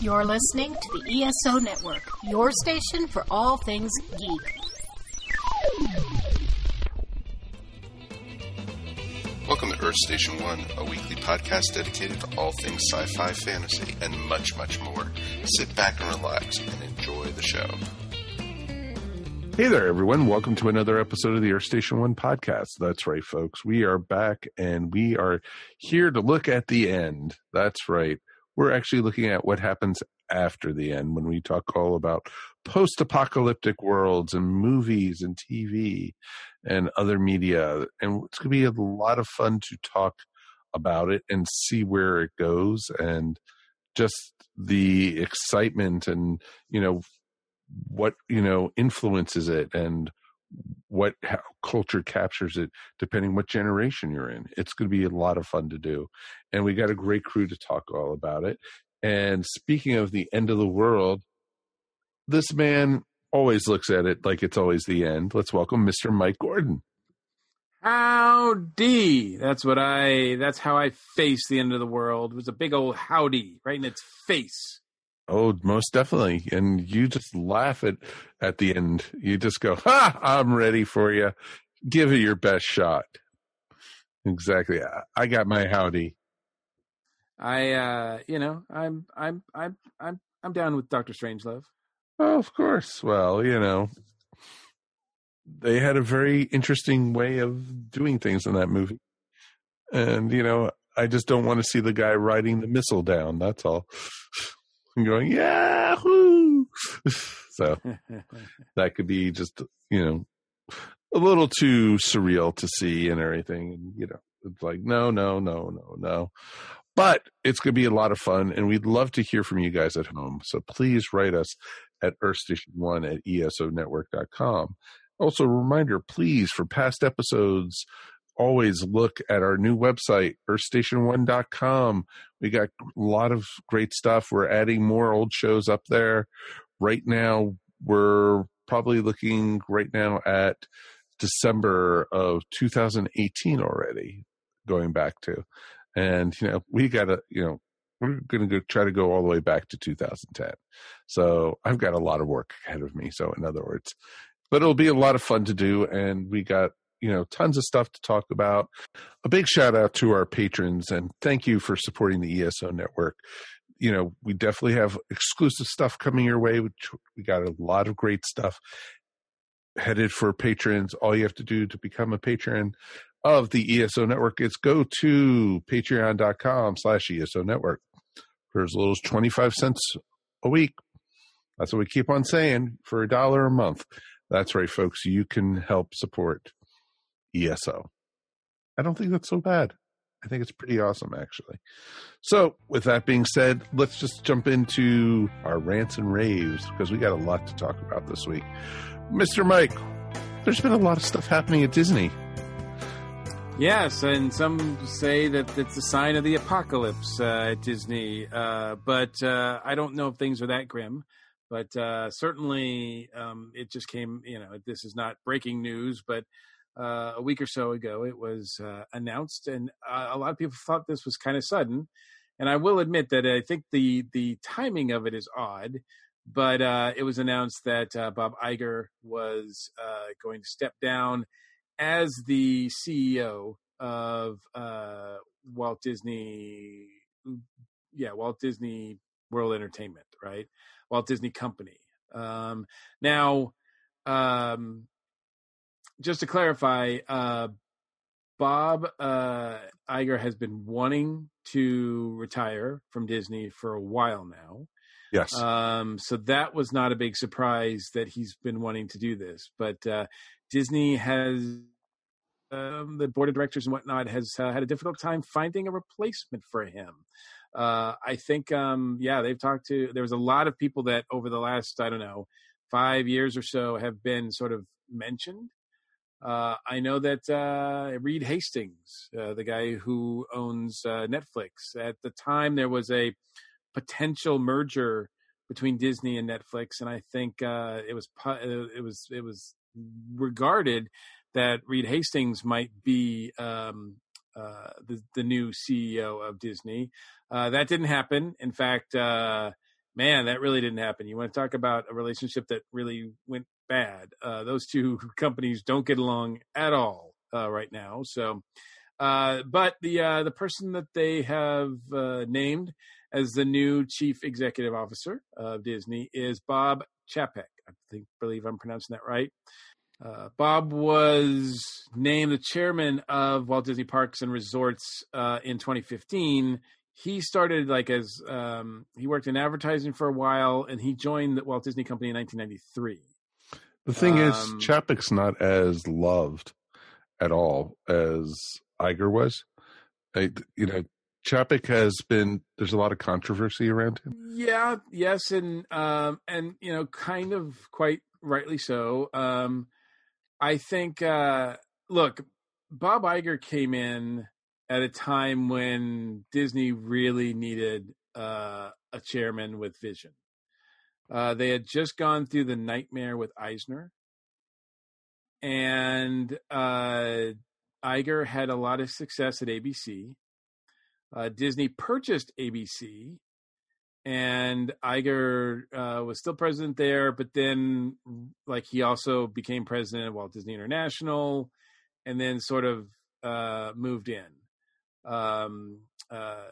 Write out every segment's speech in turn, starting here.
You're listening to the ESO Network, your station for all things geek. Welcome to Earth Station One, a weekly podcast dedicated to all things sci fi, fantasy, and much, much more. Sit back and relax and enjoy the show. Hey there, everyone. Welcome to another episode of the Earth Station One podcast. That's right, folks. We are back and we are here to look at the end. That's right. We're actually looking at what happens after the end when we talk all about post apocalyptic worlds and movies and TV and other media. And it's going to be a lot of fun to talk about it and see where it goes and just the excitement and, you know, what you know influences it and what how culture captures it depending what generation you're in. It's going to be a lot of fun to do and we got a great crew to talk all about it. And speaking of the end of the world this man always looks at it like it's always the end. Let's welcome mr mike gordon. Howdy. That's what i that's how i face the end of the world. It was a big old howdy right in its face Oh, most definitely. And you just laugh at at the end. You just go, "Ha! I'm ready for you. Give it your best shot." Exactly. I got my howdy. I, uh, you know, I'm, I'm, I'm, I'm, I'm down with Doctor Strangelove. Oh, of course. Well, you know, they had a very interesting way of doing things in that movie, and you know, I just don't want to see the guy riding the missile down. That's all and going yahoo! So that could be just you know a little too surreal to see and everything and you know it's like no no no no no. But it's going to be a lot of fun and we'd love to hear from you guys at home. So please write us at earthstation1 at esonetwork.com also a reminder please for past episodes always look at our new website, earthstation1.com. We got a lot of great stuff. We're adding more old shows up there. Right now, we're probably looking right now at December of 2018 already, going back to. And, you know, we got to, you know, we're going to go try to go all the way back to 2010. So I've got a lot of work ahead of me. So, in other words, but it'll be a lot of fun to do. And we got you know tons of stuff to talk about. A big shout out to our patrons and thank you for supporting the eso network. You know we definitely have exclusive stuff coming your way we got a lot of great stuff headed for patrons. All you have to do to become a patron of the eso network is go to patreon.com slash eso network for as little as 25 cents a week. That's what we keep on saying for a dollar a month. That's right folks you can help support ESO. I don't think that's so bad. I think it's pretty awesome, actually. So, with that being said, let's just jump into our rants and raves because we got a lot to talk about this week. Mr. Mike, there's been a lot of stuff happening at Disney. Yes, and some say that it's a sign of the apocalypse uh, at Disney, uh, but uh, I don't know if things are that grim. But uh, certainly, um, it just came. You know, this is not breaking news, but uh, a week or so ago. It was uh, announced, and uh, a lot of people thought this was kind of sudden. And I will admit that I think the the timing of it is odd, but uh, it was announced that uh, Bob Iger was uh, going to step down as the CEO of Walt Disney. Yeah, Walt Disney World Entertainment, right? Walt Disney Company. Um, now, um, just to clarify, uh, Bob uh, Iger has been wanting to retire from Disney for a while now. Yes. Um, so that was not a big surprise that he's been wanting to do this. But uh, Disney has, um, the board of directors and whatnot, has uh, had a difficult time finding a replacement for him. Uh, I think, um, yeah, they've talked to, there was a lot of people that over the last, I don't know, five years or so have been sort of mentioned uh, I know that uh, Reed Hastings, uh, the guy who owns uh, Netflix, at the time there was a potential merger between Disney and Netflix, and I think uh, it was uh, it was it was regarded that Reed Hastings might be um, the the new CEO of Disney. that didn't happen. In fact man, that really didn't happen. You want to talk about a relationship that really went bad? Uh, those two companies don't get along at all uh, right now. So, uh, but the uh, the person that they have uh, named as the new chief executive officer of Disney is Bob Chapek. I think believe I'm pronouncing that right. Uh, Bob was named the chairman of Walt Disney Parks and Resorts in 2015. He started like as um, he worked in advertising for a while, and he joined the Walt Disney Company in 1993. The thing is, Um, Chapek's not as loved at all as Iger was. I, you know, Chapek has been. There's a lot of controversy around him. Yeah, yes, and um, and you know, kind of quite rightly so. Um, I think. Uh, look, Bob Iger came in at a time when Disney really needed uh, a chairman with vision. Uh, they had just gone through the nightmare with Eisner, and uh, Iger had a lot of success at ABC. Uh, Disney purchased ABC, and Iger uh, was still president there, but then like he also became president of Walt Disney International, and then sort of uh, moved in um, uh,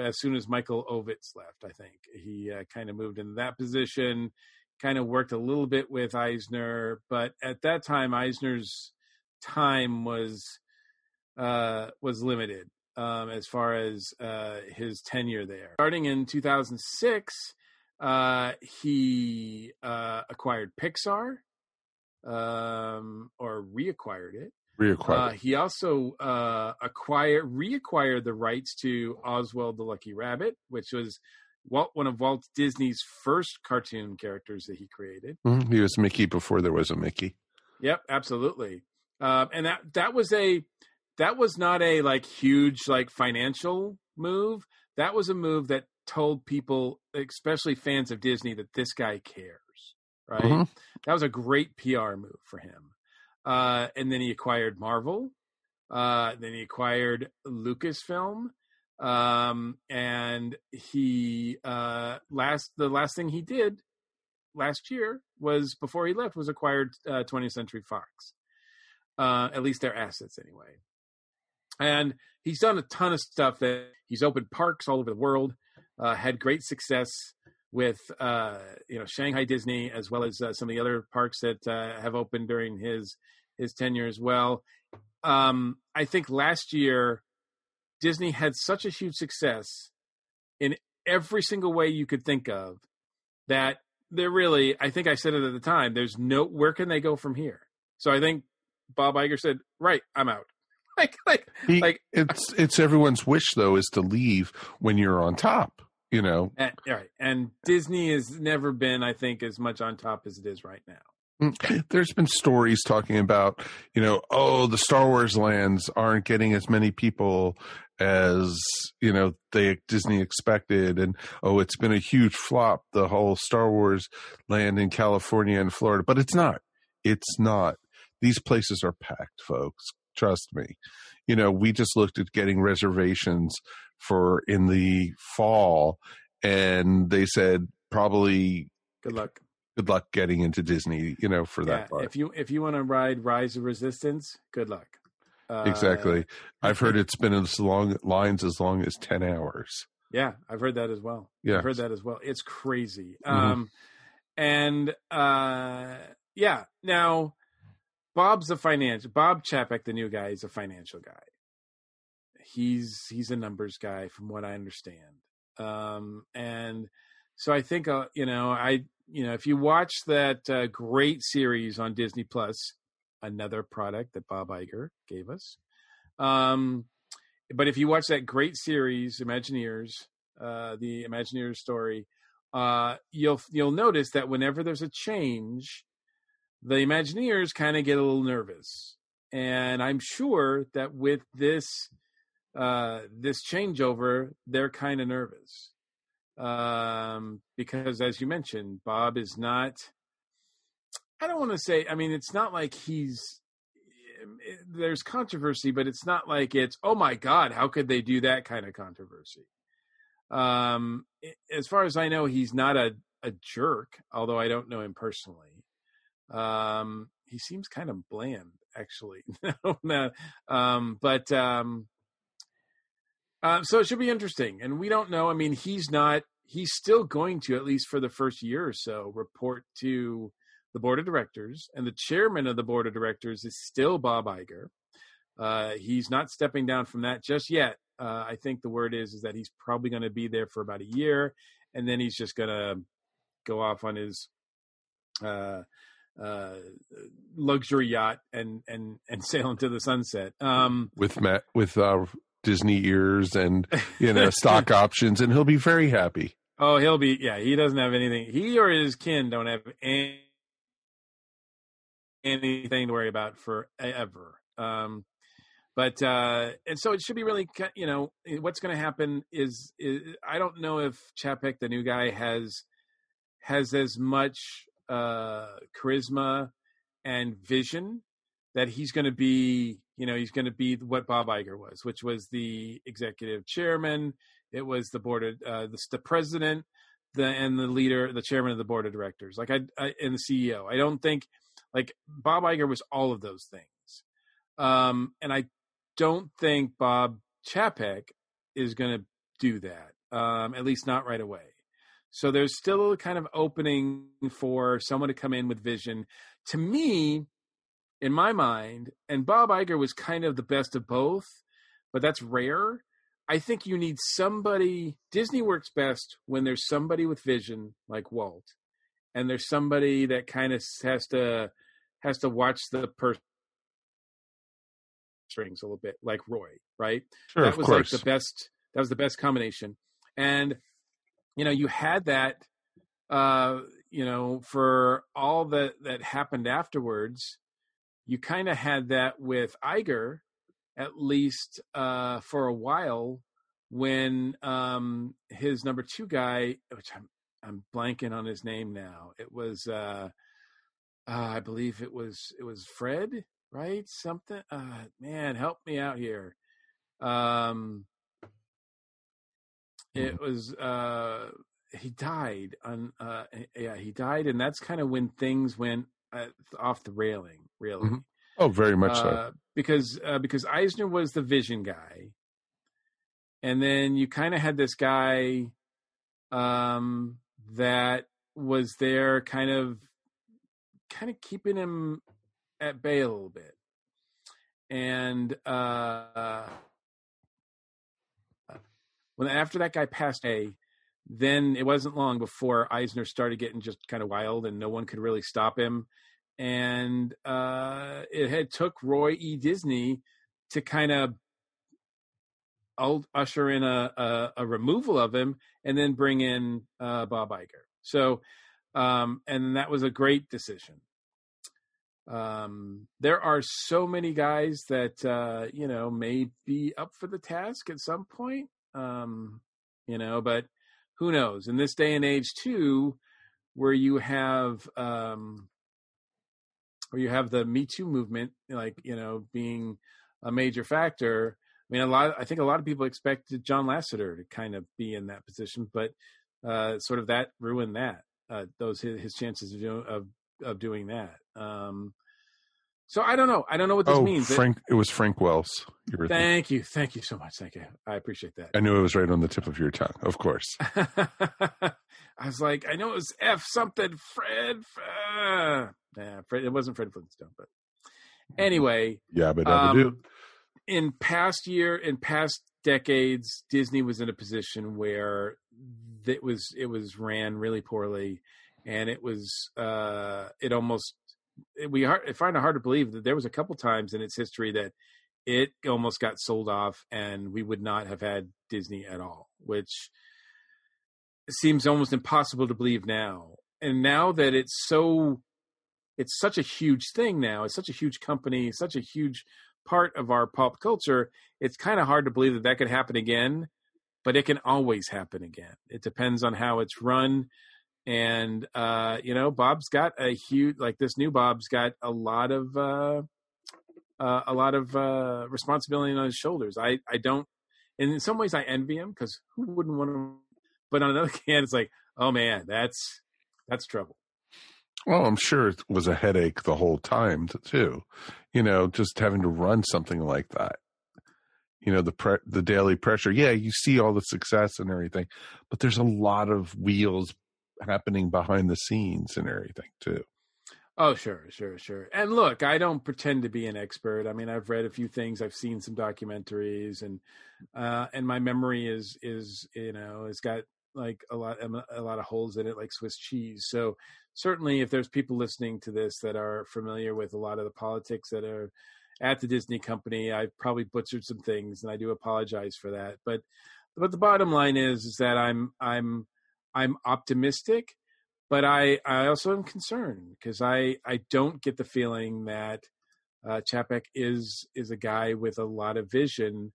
as soon as Michael Ovitz left. I think he uh, kind of moved into that position. Kind of worked a little bit with Eisner, but at that time, Eisner's time was uh, was limited um, as far as uh, his tenure there. Starting in 2006, uh, he uh, acquired Pixar um, or reacquired it. Reacquired. Uh, he also uh, acquired reacquired the rights to Oswald the Lucky Rabbit, which was Walt, one of Walt Disney's first cartoon characters that he created. Mhm. He was Mickey before there was a Mickey. Yep, absolutely. Um, and that that was a that was not a like huge like financial move. That was a move that told people, especially fans of Disney, that this guy cares. Right. Mhm. That was a great PR move for him. Uh, and then he acquired Marvel. Uh, then he acquired Lucasfilm. Um, and he uh, last the last thing he did last year was before he left was acquired uh, 20th Century Fox. Uh, at least their assets anyway. And he's done a ton of stuff that he's opened parks all over the world, uh, had great success with uh, you know Shanghai Disney as well as uh, some of the other parks that uh, have opened during his his tenure as well. Um, I think last year Disney had such a huge success in every single way you could think of that they're really I think I said it at the time there's no where can they go from here so I think Bob Iger said right I'm out like like He- like it's it's everyone's wish though is to leave when you're on top. You know, and, all right and Disney has never been I think as much on top as it is right now Mm, there's been stories talking about you know oh the Star Wars lands aren't getting as many people as you know they Disney expected, and oh it's been a huge flop the whole Star Wars land in California and Florida, but it's not. It's not. These places are packed, folks. Trust me. You know, we just looked at getting reservations for in the fall, and they said probably good luck good luck getting into Disney. You know, for yeah that part. if you if you want to ride Rise of Resistance good luck uh, exactly. I've heard it's been as long lines as long as ten hours. Yeah, I've heard that as well. Yeah. I've heard that as well. It's crazy. Mhm. Um, and uh, yeah, now Bob's a financial. Bob Chapek, the new guy, is a financial guy. He's he's a numbers guy, from what I understand. Um, and so I think uh, you know I you know if you watch that uh, great series on Disney Plus, another product that Bob Iger gave us. Um, but if you watch that great series, Imagineers, uh, the Imagineers story, uh, you'll you'll notice that whenever there's a change, the Imagineers kind of get a little nervous, and I'm sure that with this uh, this changeover, they're kind of nervous um, because, as you mentioned, Bob is not. I don't want to say. I mean, it's not like he's. There's controversy, but it's not like it's. Oh my God! How could they do that kind of controversy? Um, as far as I know, he's not a a jerk. Although I don't know him personally. Um, he seems kind of bland, actually. um, but um, uh, so it should be interesting. And we don't know. I mean, he's not. He's still going to, at least for the first year or so, report to the board of directors, and the chairman of the board of directors is still Bob Iger. Uh, he's not stepping down from that just yet. Uh, I think the word is is that he's probably going to be there for about a year, and then he's just going to go off on his uh, uh, luxury yacht and and and sail into the sunset. Um, with Matt with uh, Disney ears and you know stock options, and he'll be very happy. Oh, he'll be yeah. He doesn't have anything. He or his kin don't have any, anything to worry about forever. Um, but uh, and so it should be really you know what's going to happen is, is I don't know if Chapek the new guy has has as much uh, charisma and vision that he's going to be you know he's going to be what Bob Iger was, which was the executive chairman. It was the board of uh, the, the president, the and the leader, the chairman of the board of directors, like I, I and the CEO. I don't think like Bob Iger was all of those things. Um, and I don't think Bob Chapek is going to do that, um, at least not right away. So there's still a kind of opening for someone to come in with vision. To me, in my mind, and Bob Iger was kind of the best of both, but that's rare. I think you need somebody. Disney works best when there's somebody with vision like Walt, and there's somebody that kind of has to has to watch the person strings a little bit, like Roy, right? Sure, that was like the best. That was the best combination, and you know, you had that. Uh, you know, for all that that happened afterwards, you kind of had that with Iger, at least uh, for a while, when um, his number two guy, which I'm I'm blanking on his name now. It was, uh, uh, I believe it was it was Fred right? Something. Uh, man, help me out here. Um, it Hmm. was. Uh, he died on. Uh, yeah, he died, and that's kind of when things went uh, off the railing. Really, Mhm. Oh, very much so. uh, because uh, because Eisner was the vision guy, and then you kind of had this guy um, that was there, kind of kind of keeping him at bay a little bit, and uh, when after that guy passed away, then it wasn't long before Eisner started getting just kind of wild, and no one could really stop him and uh, it had took Roy E. Disney to kind of usher in a, a, a, removal of him and then bring in uh, Bob Iger. So, um, and that was a great decision. Um, there are so many guys that uh, you know may be up for the task at some point, um, you know, but who knows? In this day and age, too, where you have um, where you have the Me Too movement, like you know, being a major factor. I mean, a lot. I think a lot of people expected John Lasseter to kind of be in that position, but uh, sort of that ruined that. Uh, those his, his chances of, doing, of of doing that. Um, so I don't know. I don't know what this oh, means. Frank, it, it was Frank Wells. You thank thinking. you, thank you so much. Thank you. I appreciate that. I knew it was right on the tip of your tongue. Of course. I was like, I know it was F something. Fred. Uh, Nah, Fred, it wasn't Fred Flintstone, but anyway. Yeah, but um, in past year, in past decades, Disney was in a position where it was it was ran really poorly, and it was uh, it almost it, we hard, I find it hard to believe that there was a couple times in its history that it almost got sold off, and we would not have had Disney at all, which seems almost impossible to believe now. And now that it's so it's such a huge thing now. It's such a huge company, such a huge part of our pop culture. It's kind of hard to believe that that could happen again, but it can always happen again. It depends on how it's run. And, uh, you know, Bob's got a huge, like this new Bob's got a lot of, uh, uh, a lot of, uh, responsibility on his shoulders. I, I don't, and in some ways I envy him because who wouldn't want to But on another hand, it's like, oh man, that's that's trouble. Well, I'm sure it was a headache the whole time too. You know, just having to run something like that. You know, the pre- the daily pressure. Yeah, you see all the success and everything, but there's a lot of wheels happening behind the scenes and everything too. Oh, sure, sure, sure. And look, I don't pretend to be an expert. I mean, I've read a few things, I've seen some documentaries, and uh, and my memory is is you know has got like a lot a lot of holes in it, like Swiss cheese. So certainly, if there's people listening to this that are familiar with a lot of the politics that are at the Disney company, I've probably butchered some things, and I do apologize for that. But but the bottom line is is that I'm I'm I'm optimistic but I, I also am concerned because I, I don't get the feeling that uh, Chapek is is a guy with a lot of vision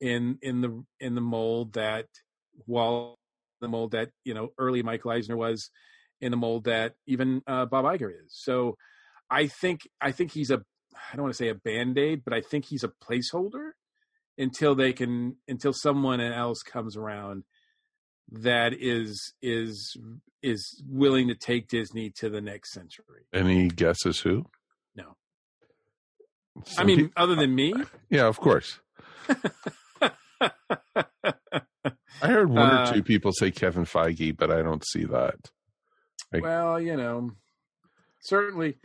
in in the in the mold that while the mold that you know early Michael Eisner was in the mold that even uh, Bob Iger is. So I think I think he's a I don't want to say a band aid, but I think he's a placeholder until they can until someone else comes around that is is is willing to take Disney to the next century. Any guesses who? No. Some I mean, people, other than me? Yeah, of course. I heard one uh, or two people say Kevin Feige, but I don't see that. I, well, you know, certainly,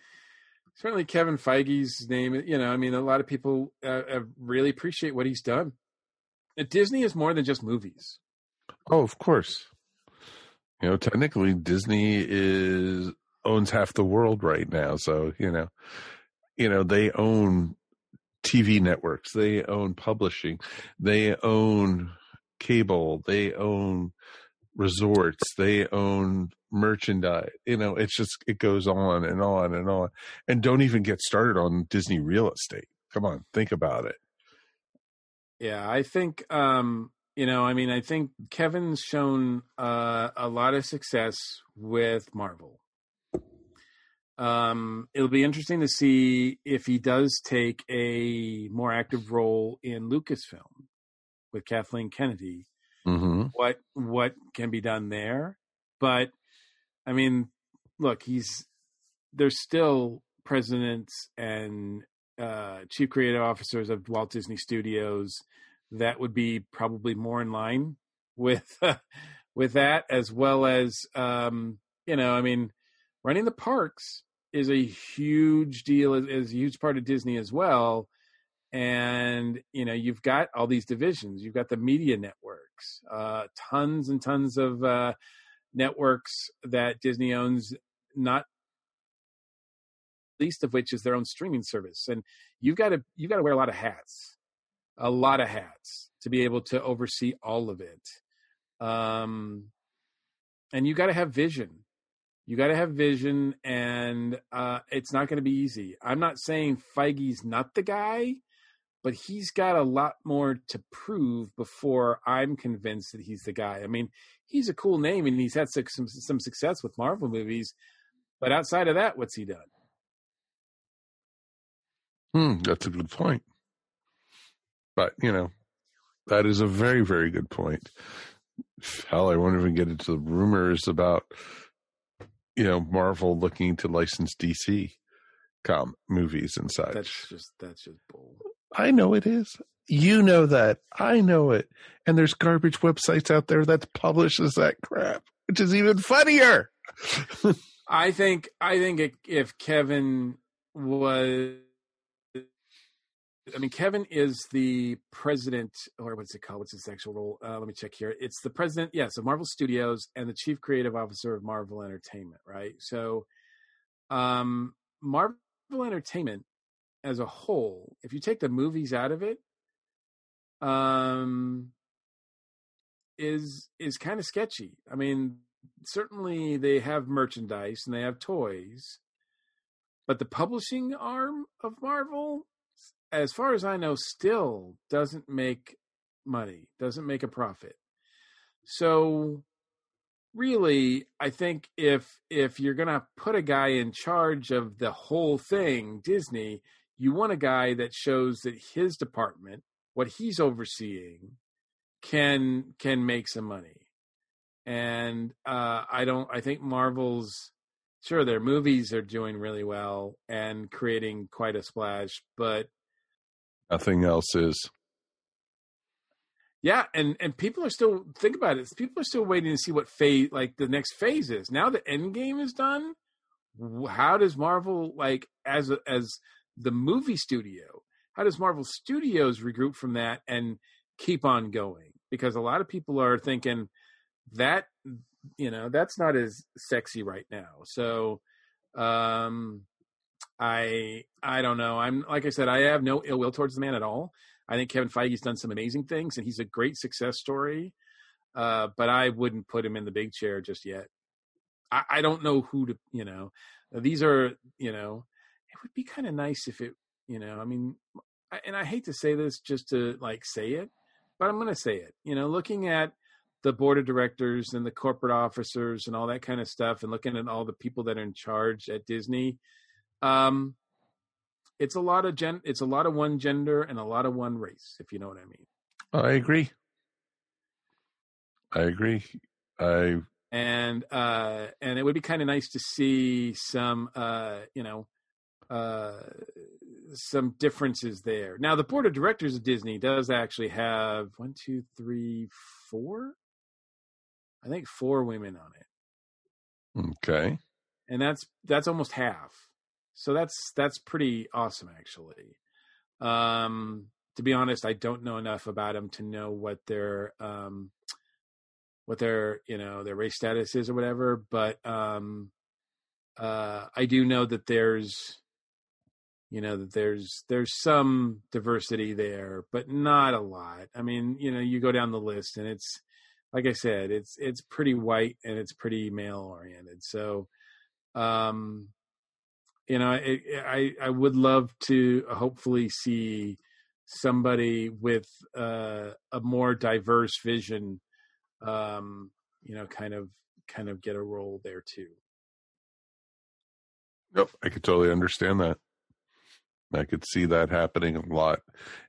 certainly Kevin Feige's name. You know, I mean, a lot of people uh, really appreciate what he's done. Disney is more than just movies. Oh, of course. You know, technically Disney is owns half the world right now, so you know, you know they own TV networks, they own publishing, they own cable, they own resorts, they own merchandise. You know, it's just it goes on and on and on. And don't even get started on Disney real estate. Come on, think about it. Yeah, I think um you know, I mean, I think Kevin's shown uh, a lot of success with Marvel. Um, it'll be interesting to see if he does take a more active role in Lucasfilm with Kathleen Kennedy. Mm-hmm. What what can be done there? But I mean, look, he's there's still presidents and uh, chief creative officers of Walt Disney Studios that would be probably more in line with uh, with that as well as um, you know i mean running the parks is a huge deal is, is, a huge part of disney as well and you know you've got all these divisions you've got the media networks uh, tons and tons of uh, networks that disney owns not least of which is their own streaming service and you've got to you've got to wear a lot of hats a lot of hats to be able to oversee all of it. Um, and you got to have vision. You got to have vision, and uh, it's not going to be easy. I'm not saying Feige's not the guy, but he's got a lot more to prove before I'm convinced that he's the guy. I mean, he's a cool name, and he's had some some success with Marvel movies, but outside of that, what's he done? Hmm, that's a good point. But, you know, that is a very, very good point. Hell, I won't even get into the rumors about, you know, Marvel looking to license DC com movies and such. That's just that's just bull. I know it is. You know that. I know it. And there's garbage websites out there that publishes that crap, which is even funnier. I think I think if Kevin was I mean, Kevin is the president, or what's it called? What's his actual role? Uh, let me check here. It's the president, yes, of Marvel Studios and the chief creative officer of Marvel Entertainment, right? So, um, Marvel Entertainment as a whole, if you take the movies out of it, um, is is kind of sketchy. I mean, certainly they have merchandise and they have toys, but the publishing arm of Marvel as far as I know, still doesn't make money, doesn't make a profit. So really, I think if if you're gonna put a guy in charge of the whole thing, Disney, you want a guy that shows that his department, what he's overseeing, can can make some money. and uh, I don't. I think Marvel's sure their movies are doing really well and creating quite a splash, but Nothing else is. yeah, and and people are still think about it. People are still waiting to see what phase like the next phase is. Now the end game is done. How does Marvel like as as the movie studio? How does Marvel Studios regroup from that and keep on going? Because a lot of people are thinking that you know that's not as sexy right now. So um I I don't know. I'm like I said, I have no ill will towards the man at all. I think Kevin Feige's done some amazing things, and he's a great success story. Uh, but I wouldn't put him in the big chair just yet. I, I don't know who to, you know. These are, you know, it would be kind of nice if it, you know, I mean, I- and I hate to say this just to like say it, but I'm going to say it. You know, looking at the board of directors and the corporate officers and all that kind of stuff, and looking at all the people that are in charge at Disney, um, it's a lot of gen it's a lot of one gender and a lot of one race if you know what i mean I agree. I agree. I and uh and it would be kind of nice to see some uh you know uh some differences there. Now the board of directors of disney does actually have one two three four? I think four women on it. Okay. and that's that's almost half. So that's that's pretty awesome actually. Um to be honest i don't know enough about them to know what their um what their you know their race status is or whatever but um uh i do know that there's you know that there's there's some diversity there but not a lot. I mean you know you go down the list and it's like i said it's it's pretty white and it's pretty male oriented. So um you know it, i i would love to hopefully see somebody with uh, a more diverse vision um you know kind of kind of get a role there too. Yep, I could totally understand that. I could see that happening a lot.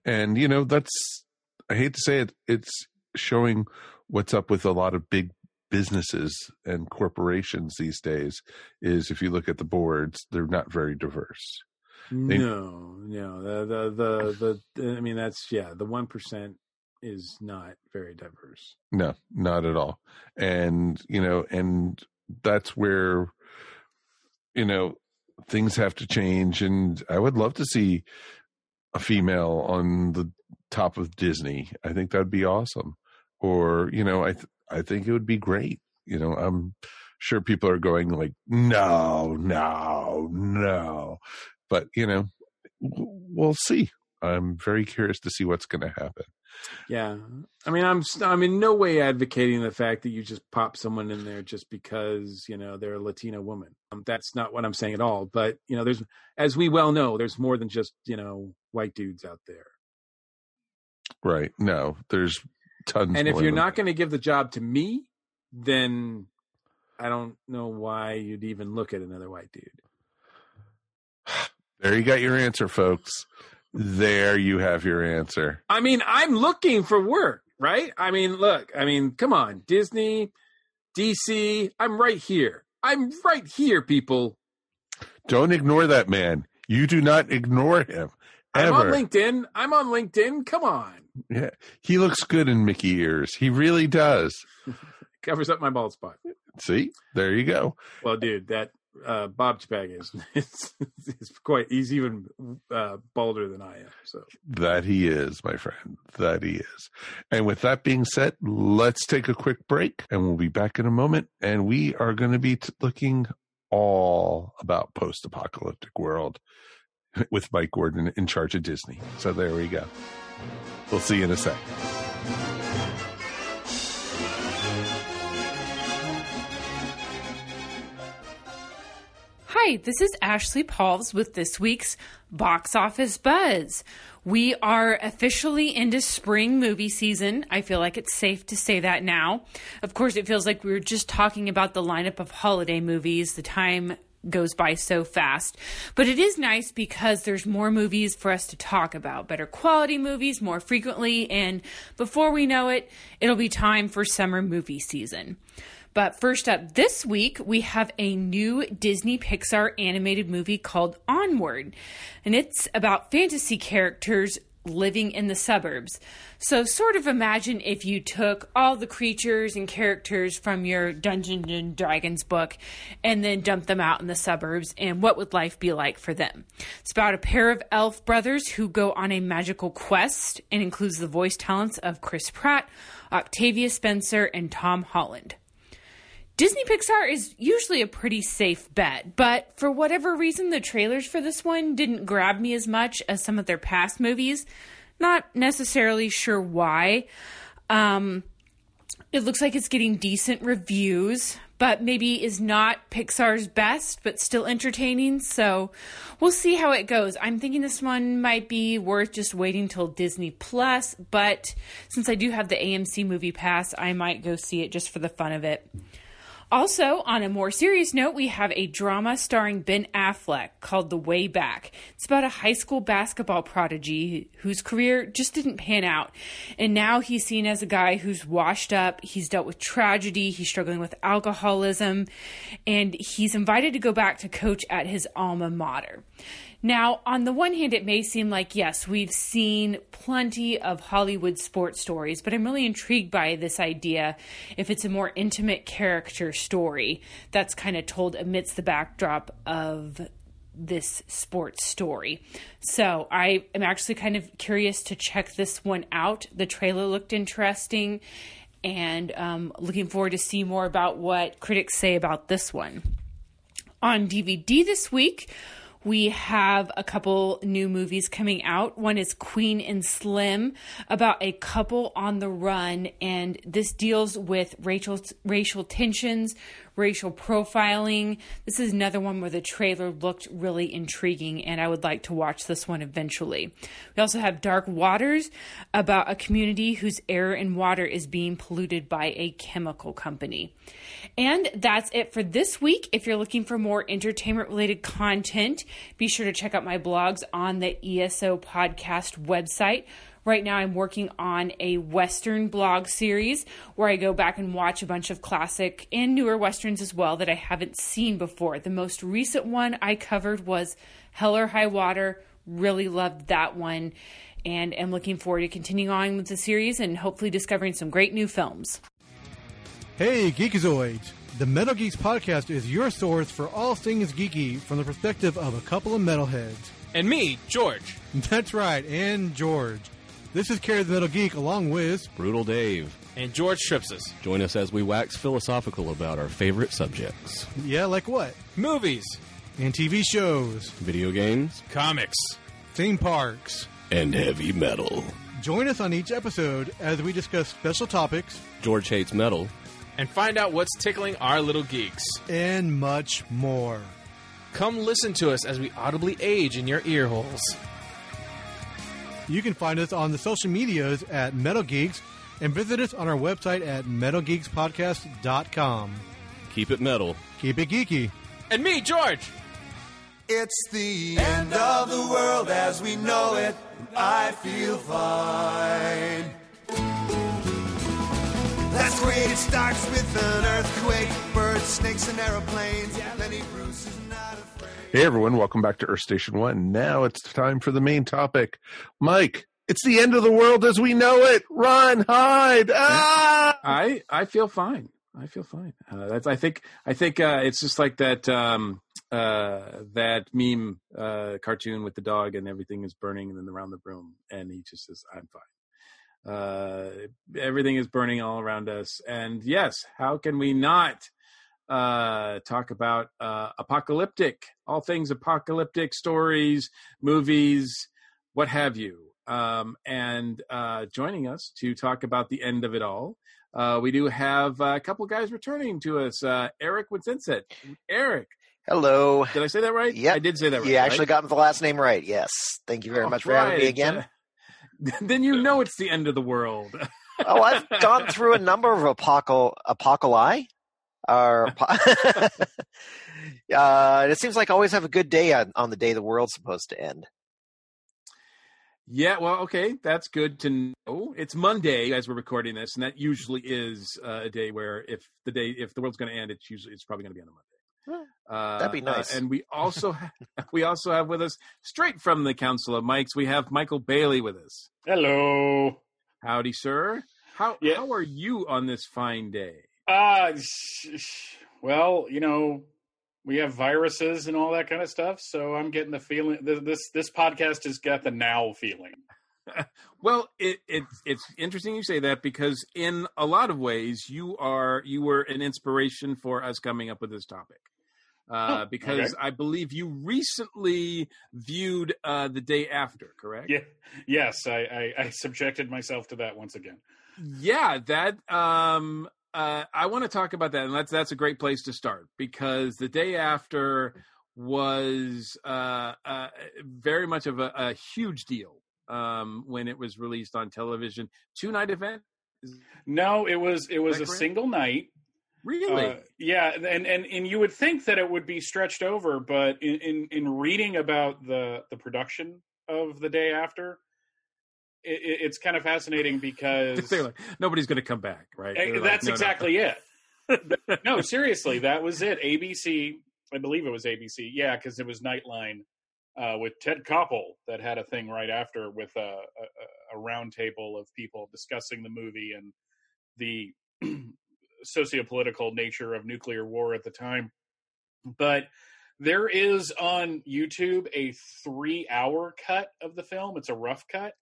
And you know, that's I hate to say it, it's showing what's up with a lot of big businesses and corporations these days is if you look at the boards, they're not very diverse. They- no no the, the the the i mean that's yeah the one percent is not very diverse No, not at all. And, you know, and that's where, you know, things have to change. And I would love to see a female on the top of Disney. I think that'd be awesome. Or, you know, I, th- I think it would be great. You know, I'm sure people are going like, no, no, no. But, you know, we'll see. I'm very curious to see what's going to happen. Yeah, I mean, I'm I'm in no way advocating the fact that you just pop someone in there just because you know they're a Latina woman. Um, that's not what I'm saying at all. But you know, there's as we well know, there's more than just you know white dudes out there. Right. No, there's tons. And if you're not going to give the job to me, then I don't know why you'd even look at another white dude. There you got your answer, folks. There you have your answer. I mean, I'm looking for work, right? I mean, look, I mean, come on, Disney, DC, I'm right here. I'm right here, people. Don't ignore that man. You do not ignore him. I'm on LinkedIn. I'm on LinkedIn. Come on. Yeah. He looks good in Mickey ears. He really does. Covers up my bald spot. See? There you go. Well, dude, that uh, Bob Chapek is, is, is quite, he's even uh, balder than I am. So, That he is, my friend. That he is. And with that being said, let's take a quick break and we'll be back in a moment. And we are going to be t- looking all about post apocalyptic world with Mike Gordon in charge of Disney. So there we go. We'll see you in a sec. Hi, this is Ashley Pauls with this week's Box Office Buzz. We are officially into spring movie season. I feel like it's safe to say that now. Of course, it feels like we were just talking about the lineup of holiday movies. The time goes by so fast. But it is nice because there's more movies for us to talk about, better quality movies more frequently, and before we know it, it'll be time for summer movie season. But first up this week, we have a new Disney Pixar animated movie called Onward, and it's about fantasy characters living in the suburbs. So, sort of imagine if you took all the creatures and characters from your Dungeons and Dragons book and then dumped them out in the suburbs, and what would life be like for them? It's about a pair of elf brothers who go on a magical quest and includes the voice talents of Chris Pratt, Octavia Spencer, and Tom Holland. Disney Pixar is usually a pretty safe bet, but for whatever reason, the trailers for this one didn't grab me as much as some of their past movies. Not necessarily sure why. Um, it looks like it's getting decent reviews, but maybe is not Pixar's best, but still entertaining. So we'll see how it goes. I'm thinking this one might be worth just waiting till Disney Plus, but since I do have the AMC Movie Pass, I might go see it just for the fun of it. Also, on a more serious note, we have a drama starring Ben Affleck called The Way Back. It's about a high school basketball prodigy whose career just didn't pan out. And now he's seen as a guy who's washed up, he's dealt with tragedy, he's struggling with alcoholism, and he's invited to go back to coach at his alma mater. Now, on the one hand, it may seem like, yes, we've seen plenty of Hollywood sports stories, but I'm really intrigued by this idea if it's a more intimate character story that's kind of told amidst the backdrop of this sports story. So I am actually kind of curious to check this one out. The trailer looked interesting and um, looking forward to see more about what critics say about this one. On DVD this week, we have a couple new movies coming out. One is Queen and Slim, about a couple on the run, and this deals with racial racial tensions, racial profiling. This is another one where the trailer looked really intriguing, and I would like to watch this one eventually. We also have Dark Waters, about a community whose air and water is being polluted by a chemical company. And that's it for this week. If you're looking for more entertainment related content, be sure to check out my blogs on the ESO podcast website. Right now, I'm working on a Western blog series where I go back and watch a bunch of classic and newer Westerns as well that I haven't seen before. The most recent one I covered was Hell or High Water. Really loved that one and am looking forward to continuing on with the series and hopefully discovering some great new films. Hey, Geekazoids! The Metal Geeks podcast is your source for all things geeky from the perspective of a couple of metalheads. And me, George. That's right, and George. This is Carrie the Metal Geek along with Brutal Dave. And George Tripsis. Join us as we wax philosophical about our favorite subjects Yeah, like what? Movies. And TV shows, video games Comics. theme parks. and heavy metal. Join us on each episode as we discuss special topics George hates metal. And find out what's tickling our little geeks. and much more. Come listen to us as we audibly age in your ear holes. You can find us on the social medias at Metal Geeks and visit us on our website at metalgeekspodcast.com. Keep it metal. Keep it geeky. And me, George. It's the end of the world as we know it. I feel fine. That's great. It starts with an earthquake, birds, snakes, and aeroplanes. Lenny Bruce is not afraid. Hey everyone, welcome back to Earth Station One. Now it's time for the main topic. Mike, it's the end of the world as we know it. Run, hide. Ah! I I feel fine. I feel fine. Uh, that's I think I think uh, it's just like that um, uh, that meme uh, cartoon with the dog and everything is burning and then around the room and he just says I'm fine. Uh, everything is burning all around us and yes, how can we not uh, talk about uh, apocalyptic all things apocalyptic stories, movies, what have you. Um, and uh, joining us to talk about the end of it all uh, we do have a couple guys returning to us. Uh, Eric Wincentsen. Eric, Hello. did I say that right? Yeah. I did say that right. You actually right? got the last name right. Yes. Thank you very All much for having me again. Then you know it's the end of the world. oh, I've gone through a number of apocal apocalypse. Our po- uh, it seems like I always have a good day on, on the day the world's supposed to end. Yeah, well, okay, that's good to know. It's Monday as we're recording this, and that usually is uh, a day where if the day if the world's going to end, it's usually it's probably going to be on a Monday. Uh, That'd be nice. uh, and we also ha- we also have with us straight from the Council of Mikes, we have Michael Bailey with us. Hello. Howdy, sir. How Yeah. how are you on this fine day? Uh, well, you know, we have viruses and all that kind of stuff, so I'm getting the feeling this this podcast has got the now feeling. Well, it, it it's interesting you say that because in a lot of ways you are you were an inspiration for us coming up with this topic. Uh, because okay. I believe you recently viewed uh, the day after, correct? Yeah. Yes, I, I I subjected myself to that once again. Yeah, that um uh I want to talk about that and that's that's a great place to start because the day after was uh uh very much of a, a huge deal um when it was released on television. Two night event? No, it was it was a correct? single night. Really? Uh, yeah, and, and and you would think that it would be stretched over, but in, in, in reading about the the production of the day after, it, it- it's kind of fascinating because They're like, nobody's going to come back, right? Eh, They're that's "No, no." exactly it. no, seriously, that was it. ABC, I believe it was ABC. Yeah, because it was Nightline uh, with Ted Koppel that had a thing right after with a, a, a round table of people discussing the movie and the sociopolitical nature of nuclear war at the time. But there is on YouTube a three hour cut of the film. It's a rough cut.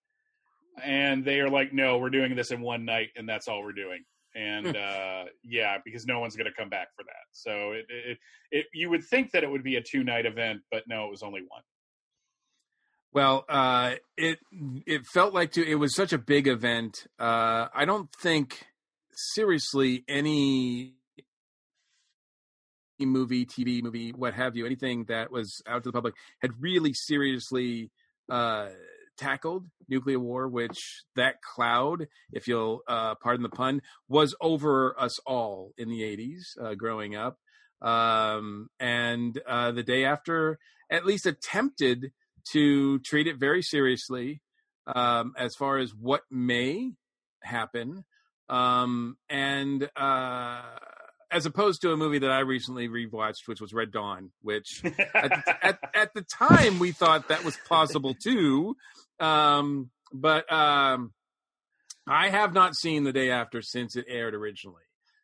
And they are like, no, we're doing this in one night, and that's all we're doing. And uh, yeah, because no one's going to come back for that. So it, it, it, you would think that it would be a two night event, but no, it was only one. Well, uh, it it felt like to, it was such a big event. Uh, I don't think seriously any movie, TV movie, what have you, anything that was out to the public had really seriously uh, tackled nuclear war. Which that cloud, if you'll uh, pardon the pun, was over us all in the '80s, uh, growing up. Um, and uh, the day after, at least attempted to treat it very seriously um, as far as what may happen. Um, and uh, as opposed to a movie that I recently rewatched, which was Red Dawn, which at, at, at the time we thought that was possible too. Um, but um, I have not seen the day after since it aired originally.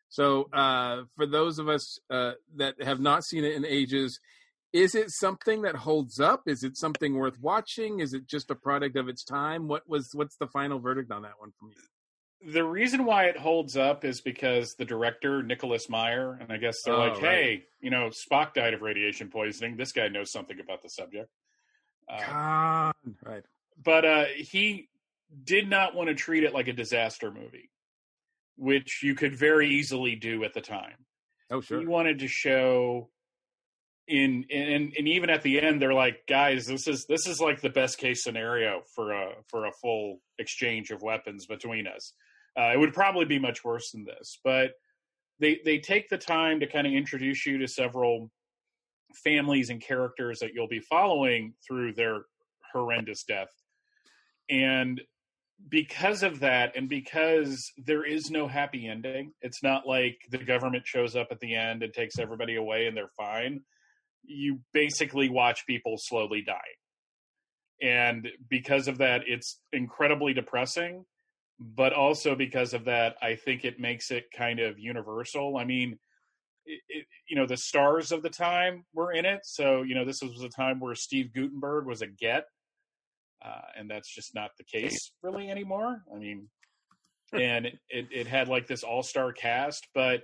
So uh, for those of us uh, that have not seen it in ages, is it something that holds up? Is it something worth watching? Is it just a product of its time? What was what's the final verdict on that one from you? The reason why it holds up is because the director, Nicholas Meyer, and I guess they're Oh, like, right. hey, you know, Spock died of radiation poisoning. This guy knows something about the subject. Uh, Khan, right. But uh, he did not want to treat it like a disaster movie, which you could very easily do at the time. Oh sure. He wanted to show in and and even at the end they're like guys this is this is like the best case scenario for a for a full exchange of weapons between us uh, it would probably be much worse than this but they they take the time to kind of introduce you to several families and characters that you'll be following through their horrendous death and because of that and because there is no happy ending it's not like the government shows up at the end and takes everybody away and they're fine. You basically watch people slowly dying and because of that it's incredibly depressing but also because of that i think it makes it kind of universal. I mean it, it, you know the stars of the time were in it. So you know this was a time where steve guttenberg was a get uh, and that's just not the case really anymore i mean and it, it, had like this all-star cast but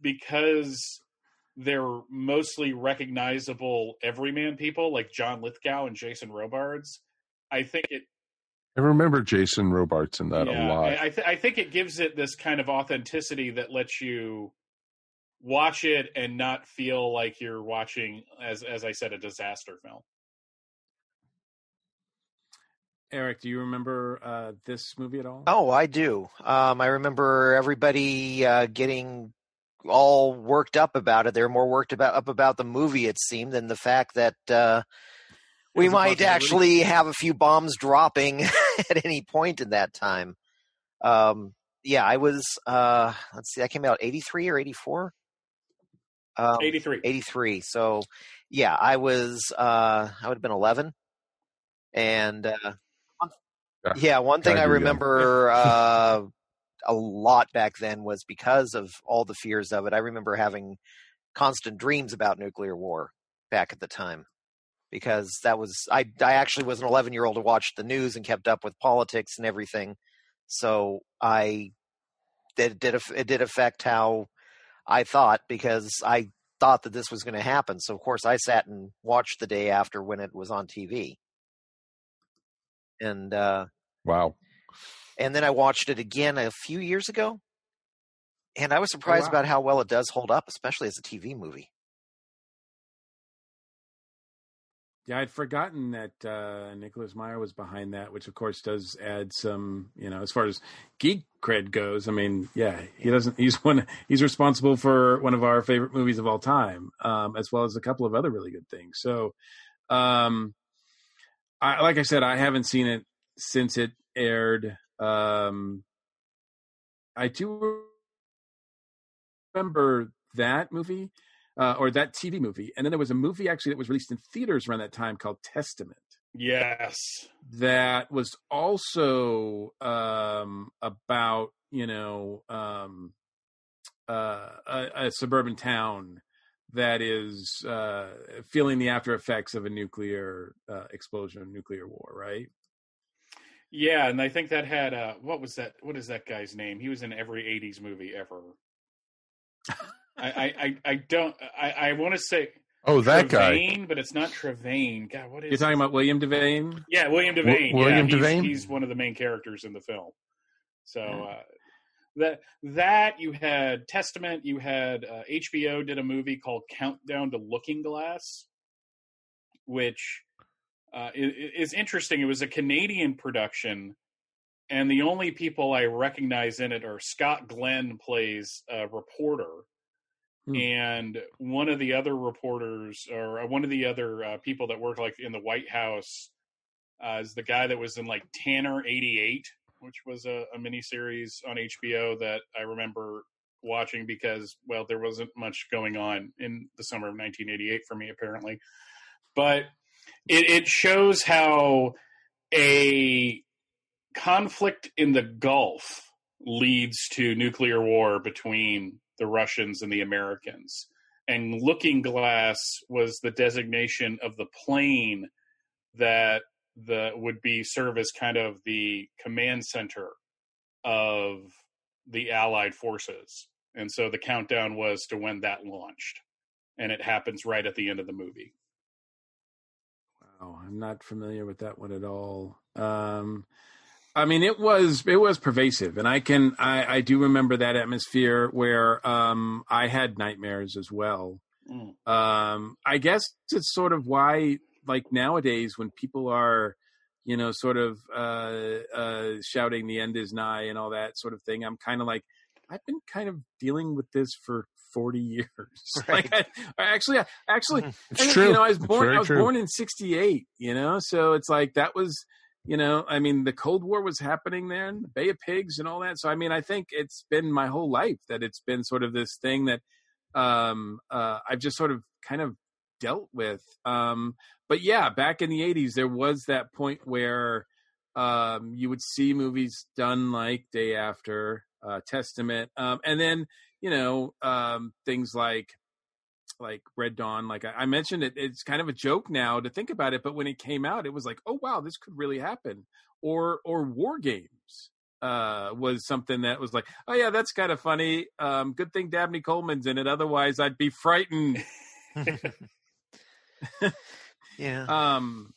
because they're mostly recognizable everyman people like john lithgow and jason robards i think it I remember Jason Robards in that a lot. I, I, th- I think it gives it this kind of authenticity that lets you watch it and not feel like you're watching, as as I said, a disaster film. Eric, do you remember uh, this movie at all? Oh, I do. Um, I remember everybody uh, getting all worked up about it. They were more worked about up about the movie, it seemed, than the fact that uh, we might actually have a few bombs dropping at any point in that time. Um, yeah, I was. Uh, let's see, I came out eighty three or eighty four. Um, 83. 83. So, yeah, I was. Uh, I would have been eleven, and uh, yeah, one thing I remember uh, a lot back then was because of all the fears of it. I remember having constant dreams about nuclear war back at the time because that was I. I actually was an 11 year old who watched the news and kept up with politics and everything. So I it did it did affect how I thought because I thought that this was going to happen. So of course I sat and watched the day after when it was on TV. And uh Wow. and then I watched it again a few years ago, and I was surprised wow. about how well it does hold up, especially as a TV movie. Yeah, I'd forgotten that uh, Nicholas Meyer was behind that, which of course does add some, you know, as far as geek cred goes. I mean, yeah, he doesn't. He's one. He's responsible for one of our favorite movies of all time, um, as well as a couple of other really good things. So, um, I, like I said, I haven't seen it since it aired. Um, I do remember that movie uh, or that TV movie, and then there was a movie actually that was released in theaters around that time called Testament Yes. that was also um, about you know um, uh, a, a suburban town that is uh, feeling the after effects of a nuclear uh, explosion, nuclear war, right? Yeah, and I think that had uh what was that what is that guy's name? He was in every eighties movie ever. I, I, I, I don't I, I wanna say Oh, that guy. But it's not Trevane. God, what is You're talking about William Devane. Yeah, William Devane. William yeah, he's, Devane? He's one of the main characters in the film. So uh, that that you had Testament. You had uh, HBO did a movie called Countdown to Looking Glass, which uh, i- i- is interesting. It was a Canadian production, and the only people I recognize in it are Scott Glenn plays a reporter, Hmm. and one of the other reporters or one of the other uh, people that work like in the White House uh, is the guy that was in like Tanner '88, which was a, a miniseries on HBO that I remember watching because well there wasn't much going on in the summer of 1988 for me apparently, but it, it shows how a conflict in the Gulf leads to nuclear war between the Russians and the Americans. And Looking Glass was the designation of the plane that the would be serve as kind of the command center of the Allied forces. And so the countdown was to when that launched. And it happens right at the end of the movie. Wow, I'm not familiar with that one at all. Um, I mean, it was it was pervasive, and I can I, I do remember that atmosphere where um, I had nightmares as well. Mm. Um, I guess it's sort of why, like nowadays, when people are, you know, sort of uh, uh, shouting "the end is nigh" and all that sort of thing, I'm kind of like, I've been kind of dealing with this for 40 years. Like, I, I actually, actually, It's and, true. You know, I was born. I was true. born in '68. You know, so it's like that was. You know, I mean, the Cold War was happening there, and the Bay of Pigs, and all that. So, I mean, I think it's been my whole life that it's been sort of this thing that um, uh, I've just sort of kind of dealt with. Um, but yeah, back in the '80s, there was that point where um, you would see movies done like Day After, uh, Testament, um, and then you know um, things like like Red Dawn. Like I, I mentioned, it it's kind of a joke now to think about it, but when it came out, it was like, oh wow, this could really happen. Or or War Games uh, was something that was like, oh yeah, that's kind of funny. Um, good thing Dabney Coleman's in it, otherwise I'd be frightened. Yeah. Um,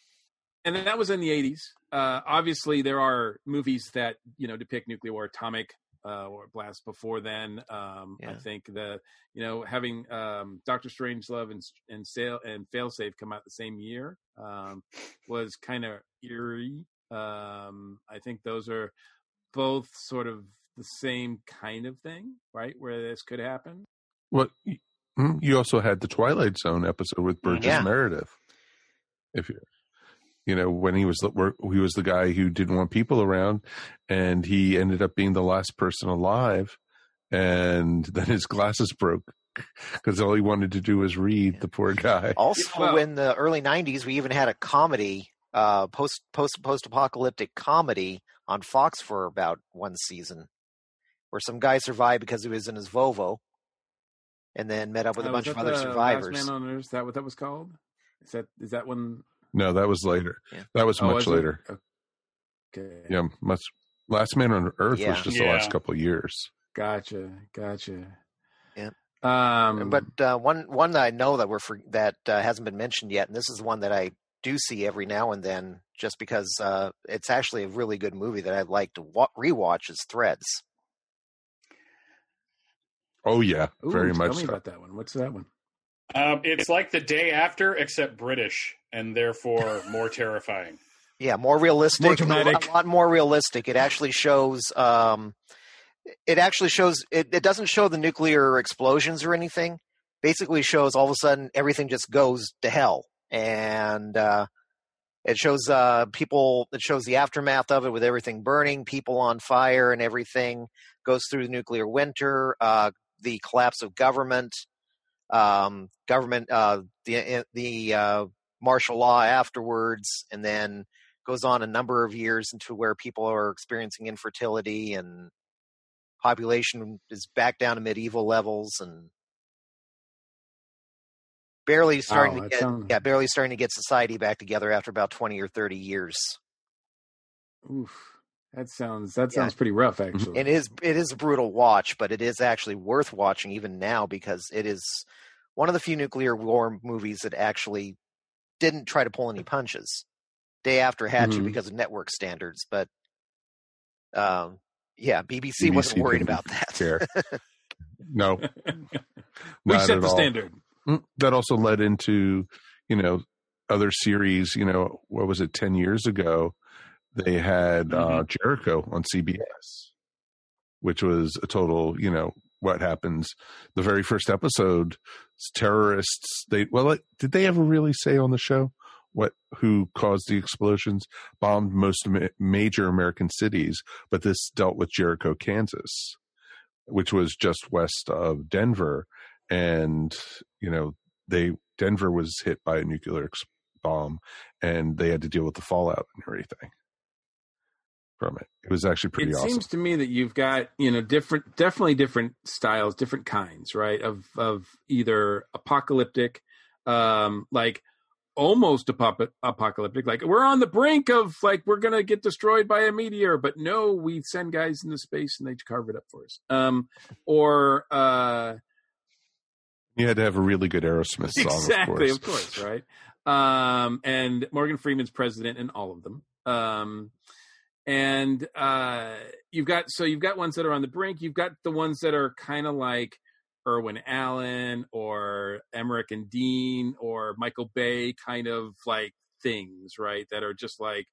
and then that was in the 80s. Uh, obviously, there are movies that you know depict nuclear war, atomic uh, or blast before then. Um, I think the you know having um, Doctor Strangelove and and Sail and Failsafe come out the same year um, was kind of eerie. Um, I think those are both sort of the same kind of thing, right? Where this could happen. What mm, you also had the Twilight Zone episode with Burgess Yeah. Meredith. If you, you know, when he was the where- he was the guy who didn't want people around, and he ended up being the last person alive, and then his glasses broke because all he wanted to do was read. The poor guy. Also, Well- in the early '90s, we even had a comedy, uh, post post post apocalyptic comedy on Fox for about one season, where some guy survived because he was in his Volvo, and then met up with a Uh, bunch of other survivors. Last Man on Earth. Is that what that was called? Is that is that one? No, that was later. Yeah. That was Oh, much was later. Okay. Yeah, much. Last Man on Earth Yeah. was just the last couple of years. Gotcha. Gotcha. Yeah. Um, but uh, one one that I know that we're for, that uh, hasn't been mentioned yet, and this is one that I do see every now and then, just because uh, it's actually a really good movie that I'd like to wa- rewatch. Is Threads. Oh yeah, ooh, very tell much me so. about that one. What's that one? Um, it's like the day after, except British, and therefore more terrifying. Yeah, more realistic. More a lot more realistic. It actually shows. Um, it actually shows. It, it doesn't show the nuclear explosions or anything. Basically, shows all of a sudden everything just goes to hell, and uh, it shows uh, people. It shows the aftermath of it with everything burning, people on fire, and everything goes through the nuclear winter. Uh, the collapse of government, um, government, uh, the the uh, martial law afterwards, and then goes on a number of years into where people are experiencing infertility and population is back down to medieval levels and barely starting to get sounds- yeah barely starting to get society back together after about 20 or 30 years Oof. That sounds that Yeah. sounds pretty rough, actually. it is it is a brutal watch but it is actually worth watching even now because it is one of the few nuclear war movies that actually didn't try to pull any punches day after had to Mhm. because of network standards but um yeah bbc, BBC wasn't worried about that care. No, we set the all. standard. Mm, That also led into, you know, other series. You know, what was it? Ten years ago, they had uh, Jericho on CBS, which was a total. You know, what happens? The very first episode, terrorists. They well, like, did they ever really say on the show what who caused the explosions? Bombed most ma- major American cities, but this dealt with Jericho, Kansas, which was just west of Denver and you know they Denver was hit by a nuclear ex- bomb, and they had to deal with the fallout and everything from it. It was actually pretty it awesome. seems to me that you've got you know different definitely different styles different kinds right of of either apocalyptic um like almost apop- apocalyptic like we're on the brink of like we're gonna get destroyed by a meteor but no we send guys into space and they carve it up for us um or uh you had to have a really good Aerosmith song, exactly of course. of course right um and morgan freeman's president in all of them um and uh you've got so you've got ones that are on the brink you've got the ones that are kind of like Irwin Allen or Emmerich and Dean or Michael Bay kind of like things, right? That are just like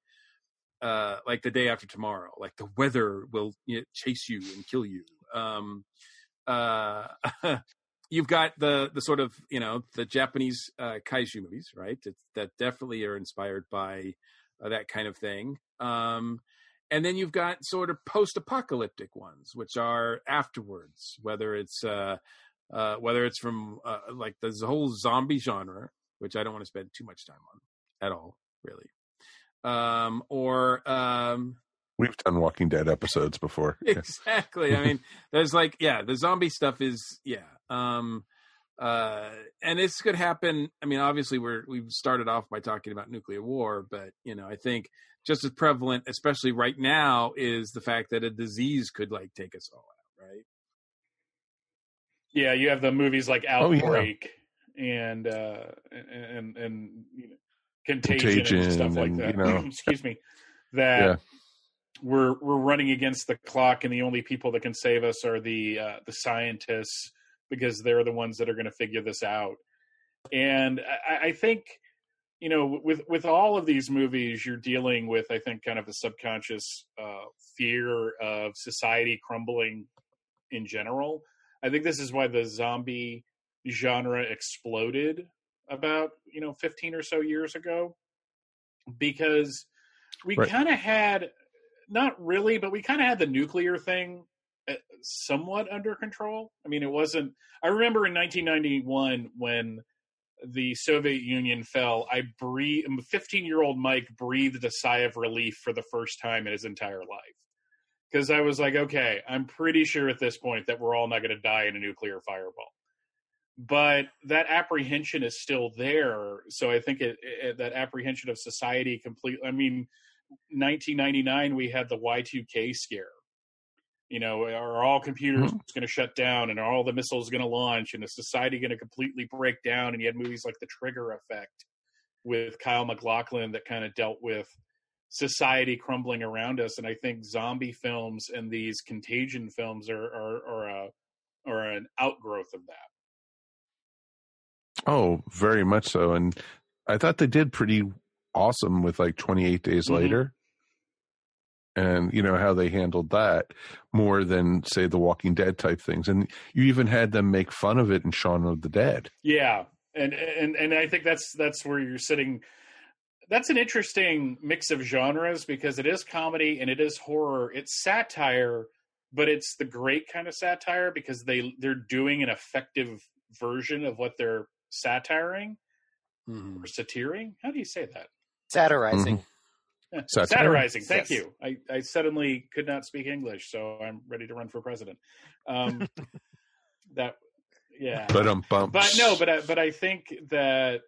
uh like the day after tomorrow. Like the weather will you know, chase you and kill you. Um uh you've got the the sort of, you know, the Japanese uh kaiju movies, right? That that definitely are inspired by uh, that kind of thing. Um and then you've got sort of post-apocalyptic ones which are afterwards whether it's uh uh whether it's from uh, like the whole zombie genre which i don't want to spend too much time on at all really. Um or um We've done Walking Dead episodes before. Exactly. I mean there's like yeah the zombie stuff is yeah um uh and this could happen i mean obviously we're we've started off by talking about nuclear war but you know i think just as prevalent especially right now is the fact that a disease could like take us all out right Yeah, you have the movies like Oh, yeah. Outbreak and uh and and you know, Contagion, Contagion and stuff like that. you know. Excuse me. That Yeah. we're we're running against the clock, and the only people that can save us are the uh, the scientists because they're the ones that are going to figure this out. And I, I think you know with with all of these movies, you're dealing with I think kind of a subconscious uh, fear of society crumbling in general. I think this is why the zombie genre exploded about you know 15 or so years ago because we Right. kind of had not really but we kind of had the nuclear thing uh, somewhat under control i mean it wasn't i remember in 1991 when the soviet union fell i breathe um, 15 year old mike breathed a sigh of relief for the first time in his entire life. Because i was like okay i'm pretty sure at this point that we're all not going to die in a nuclear fireball. But that apprehension is still there so i think it, it, that apprehension of society completely i mean 1999 we had the y2k scare you know are all computers going to shut down and are all the missiles going to launch and is society going to completely break down and you had movies like the trigger effect with kyle maclachlan that kind of dealt with society crumbling around us and i think zombie films and these contagion films are are, are a are an outgrowth of that Oh, very much so. And I thought they did pretty awesome with like 28 days Mhm. later. And you know how they handled that more than say the Walking Dead type things. And you even had them make fun of it in Shaun of the Dead. Yeah, and and and I think that's that's where you're sitting. That's an interesting mix of genres because it is comedy and it is horror. It's satire, but it's the great kind of satire because they they're doing an effective version of what they're satiring mm-hmm. or satiring. How do you say that? Satirizing. Yeah, Satire? Satirizing. Thank Yes. you. I, I suddenly could not speak English, so I'm ready to run for president. Um, that, yeah. But um bump. But no, but I, but I think that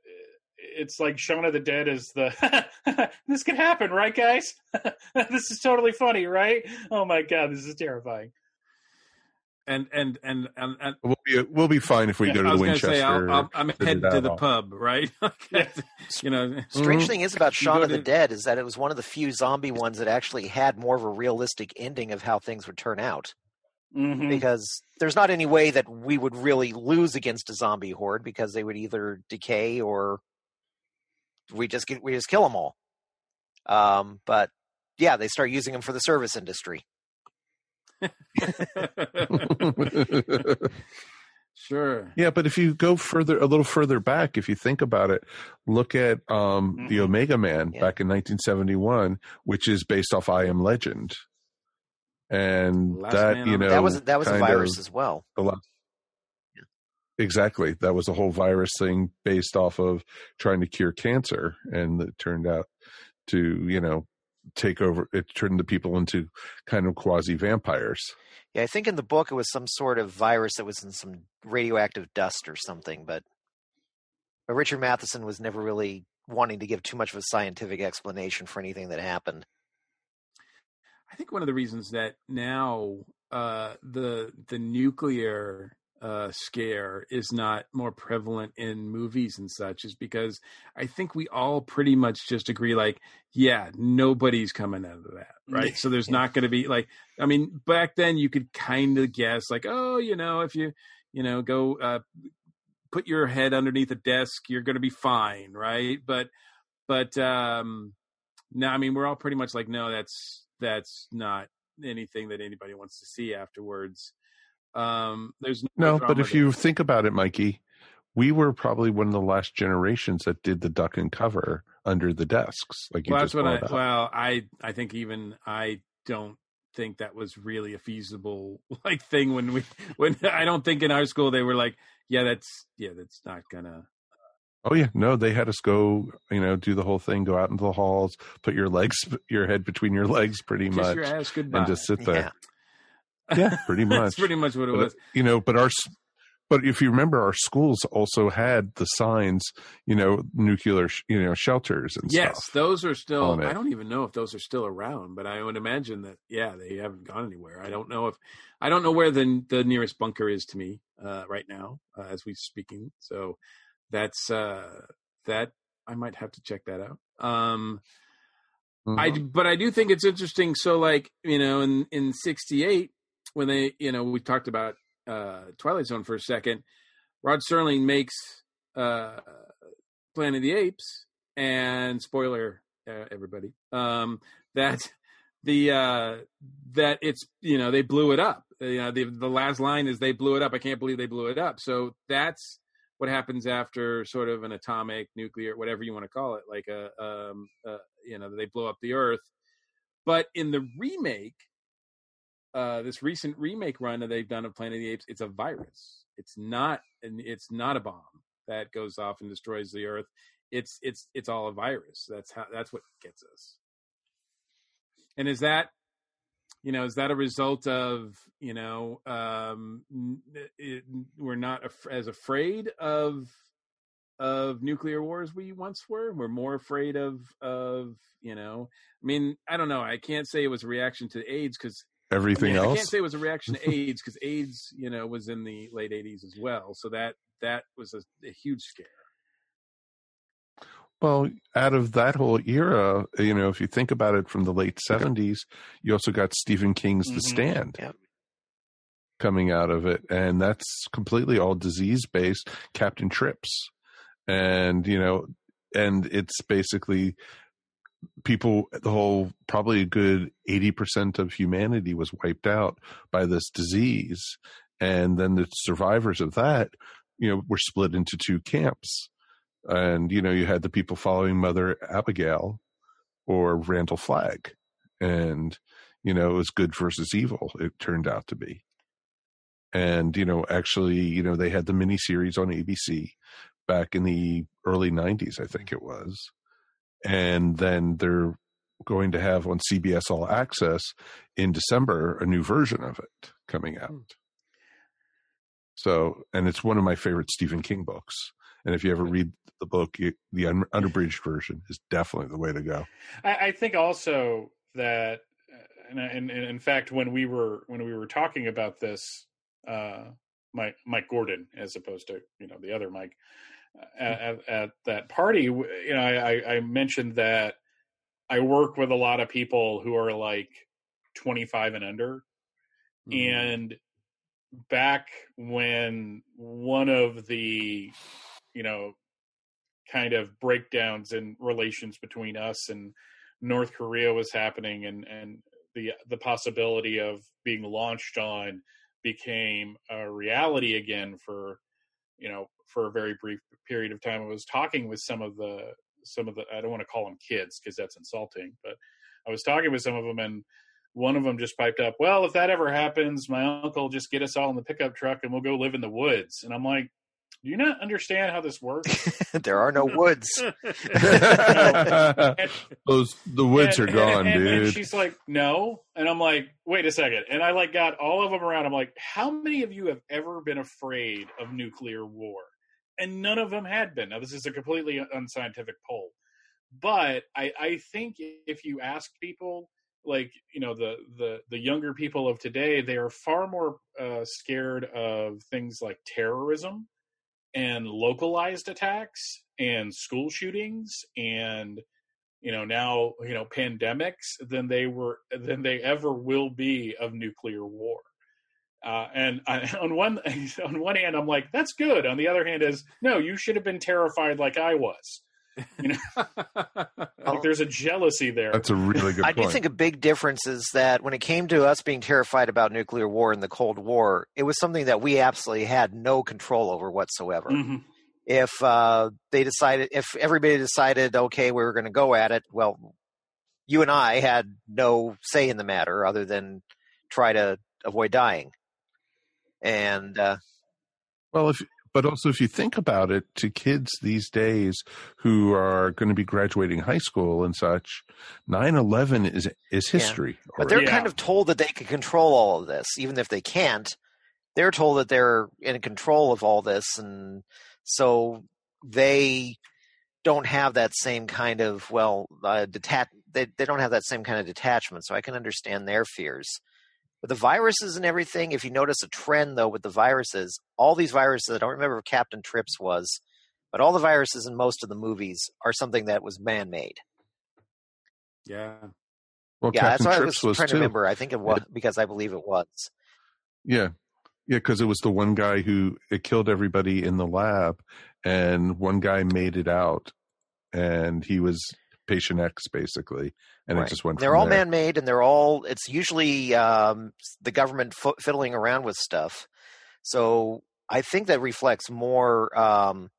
it's like Shaun of the Dead is the this could happen, right, guys? this is totally funny, right? Oh my god, this is terrifying. And and and and, and we'll be we'll be fine if we Yeah, go I to was the gonna say, Winchester. I'll- I'll- I'm visit heading to the all. pub, right? you know, Strange thing is about Shaun of the to- Dead is that it was one of the few zombie ones that actually had more of a realistic ending of how things would turn out. Mm-hmm. Because there's not any way that we would really lose against a zombie horde because they would either decay or we just get we just kill them all. Um, but yeah, they start using them for the service industry. sure. Yeah, but if you go further, a little further back, if you think about it, look at um, the Omega Man back in 1971, which is based off I Am Legend, and Last that Man you know That was- that was a virus as well. the last- Exactly, that was a whole virus thing based off of trying to cure cancer, and it turned out to you know take over. It turned the people into kind of quasi vampires. Yeah, I think in the book it was some sort of virus that was in some radioactive dust or something, but but Richard Matheson was never really wanting to give too much of a scientific explanation for anything that happened. I think one of the reasons that now uh, the the nuclear uh, scare is not more prevalent in movies and such is because I think we all pretty much just agree, like, yeah, nobody's coming out of that, right? So there's not going to be like, I mean, back then you could kind of guess, like, oh, you know, if you, you know, go uh, put your head underneath a desk, you're going to be fine, right? But, but um, no, I mean, we're all pretty much like, no, that's that's not anything that anybody wants to see afterwards. Um, there's No, drama but if there. you think about it, Mikey, we were probably one of the last generations that did the duck and cover under the desks, like you well, just that's what I, up. well, I I think even I don't think that was really a feasible like thing when we when I don't think in our school they were like, yeah, that's yeah, that's not gonna. Oh yeah, no, they had us go, you know, do the whole thing, go out into the halls, put your legs, your head between your legs, pretty Kiss much, your ass goodbye. and just sit there. Yeah, pretty much. That's pretty much what it But, was. You know, but our, but if you remember, our schools also had the signs, you know, nuclear, sh- you know, shelters and stuff Yes, stuff. those are still. I don't even know if those are still around, but I would imagine that yeah, they haven't gone anywhere. I don't know if I don't know where the the nearest bunker is to me uh, right now uh, as we're speaking. So that's uh, that I might have to check that out. Um, I Mm-hmm. but I do think it's interesting. So like you know in in '68 when they you know we talked about uh, Twilight Zone for a second, Rod Serling makes uh, Planet of the Apes, and spoiler, uh, everybody, um, that the uh, that it's you know they blew it up. you know, the the last line is they blew it up. I can't believe they blew it up. So that's what happens after sort of an atomic, nuclear, whatever you want to call it, like a, um, uh, you know, they blow up the Earth. But in the remake, uh, this recent remake run that they've done of Planet of the Apes, it's a virus. It's not, it's not a bomb that goes off and destroys the Earth. It's it's it's all a virus. That's how that's what gets us. And is that you know is that a result of you know um it, we're not af- as afraid of of nuclear wars we once were we're more afraid of of you know i mean i don't know i can't say it was a reaction to aids because Everything I, mean, I can't say it was a reaction to AIDS because AIDS, you know, was in the late '80s as well. So that that was a, a huge scare. Well, out of that whole era, you know, if you think about it from the late 70s, you also got Stephen King's The Mhm. Stand Yep. coming out of it. And that's completely all disease based, Captain Trips. And, you know, and it's basically people, the whole, probably a good 80% of humanity was wiped out by this disease. And then the survivors of that, you know, were split into two camps. And you know you had the people following mother abigail or randall flagg. And you know it was good versus evil it turned out to be. And you know actually you know they had the miniseries on abc back in the early 90s i think it was and then they're going to have on cbs all access in december a new version of it coming out. So and it's one of my favorite stephen king books. And if you ever read the book, you, the un- unabridged version is definitely the way to go. I, I think also that, and, and, and in fact, when we were when we were talking about this, uh, Mike Mike Gordon, as opposed to you know the other Mike, at, at, at that party, you know, I, I mentioned that I work with a lot of people who are like 25 and under, mm-hmm. and back when one of the you know kind of breakdowns in relations between us and North Korea was happening and and the the possibility of being launched on became a reality again for you know for a very brief period of time I was talking with some of the some of the I don't want to call them kids because that's insulting but I was talking with some of them and one of them just piped up well if that ever happens my uncle will just get us all in the pickup truck and we'll go live in the woods and I'm like do you not understand how this works? there are no woods. Those the woods And- are gone, and- and- and dude. she's like, no. And I'm like, wait a second. And I like got all of them around. I'm like, how many of you have ever been afraid of nuclear war? And none of them had been. Now this is a completely unscientific poll, but I, I think if you ask people, like you know the the the younger people of today, they are far more uh, scared of things like terrorism and localized attacks and school shootings and you know now you know pandemics than they were than they ever will be of nuclear war uh, and I, on one on one hand i'm like that's good on the other hand is no you should have been terrified like i was you know like there's a jealousy there That's a really good I point. do think a big difference is that when it came to us being terrified about nuclear war in the Cold War, it was something that we absolutely had no control over whatsoever. Mhm. If uh, they decided, if everybody decided, okay, we were going to go at it, well, you and I had no say in the matter other than try to avoid dying. And uh, Well, if but also if you think about it, to kids these days who are going to be graduating high school and such, 9-11 is is history. But they're already. kind of told that they can control all of this, even if they can't. They're told that they're in control of all this, and so they don't have that same kind of well, uh, detach. They they don't have that same kind of detachment. So I can understand their fears. With the viruses and everything, if you notice a trend though with the viruses, all these viruses, I don't remember if Captain Trips was, but all the viruses in most of the movies are something that was man made. Yeah. Well, yeah, Captain that's what I was, Trips was trying too. to remember. I think it was because I believe it was. Yeah. Yeah, because it was the one guy who it killed everybody in the lab, and one guy made it out, and he was Patient X, basically, and Right. it just went. They're all there. man-made, and they're all. It's usually um, the government f- fiddling around with stuff. So I think that reflects more um,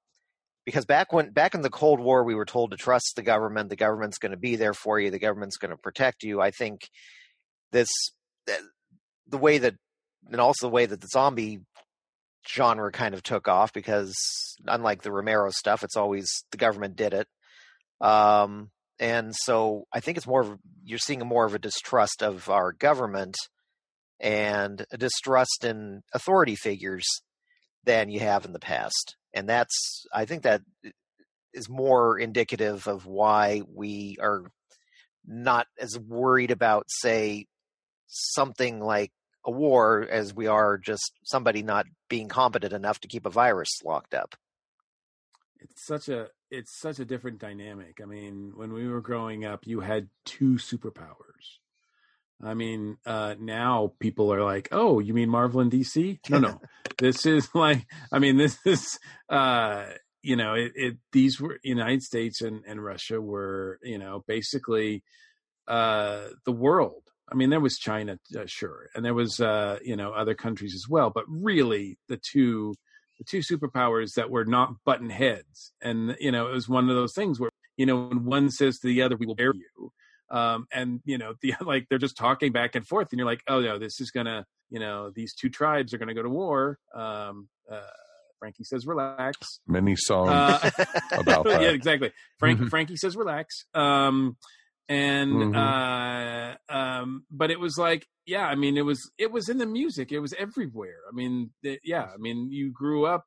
because back when back in the Cold War, we were told to trust the government. The government's going to be there for you. The government's going to protect you. I think this the way that, and also the way that the zombie genre kind of took off because unlike the Romero stuff, it's always the government did it. Um, and so I think it's more of you're seeing more of a distrust of our government and a distrust in authority figures than you have in the past. And that's I think that uh, is more indicative of why we are not as worried about say something like a war as we are just somebody not being competent enough to keep a virus locked up. it's such a it's such a different dynamic. I mean, when we were growing up, you had two superpowers. I mean, uh, now people are like, "Oh, you mean Marvel and DC?" No, no. this is like, I mean, this is, uh, you know, it, it. These were United States and and Russia were, you know, basically uh, the world. I mean, there was China, uh, sure, and there was, uh, you know, other countries as well, but really, the two the two superpowers that were not button heads. And, you know, it was one of those things where, you know, when one says to the other, we will bear you. Um, and, you know, the, like they're just talking back and forth and you're like, oh no, this is gonna, you know, these two tribes are gonna go to war. Um, uh, Frankie says, relax. Many songs Uh, about that. yeah, exactly. Frank, Mhm. Frankie says, relax. Um, and Mhm. uh, um, but it was like, yeah, I mean, it was it was in the music. It was everywhere. I mean, it, yeah, I mean, you grew up,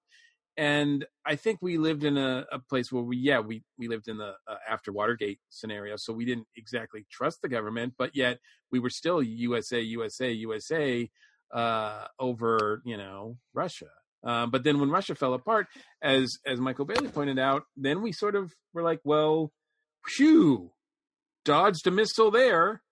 and I think we lived in a, a place where we, yeah, we we lived in the uh, after Watergate scenario, so we didn't exactly trust the government, but yet we were still USA, USA, USA uh, over, you know, Russia. Um, but then when Russia fell apart, as as Michael Bailey pointed out, then we sort of were like, well, phew, dodged a missile there.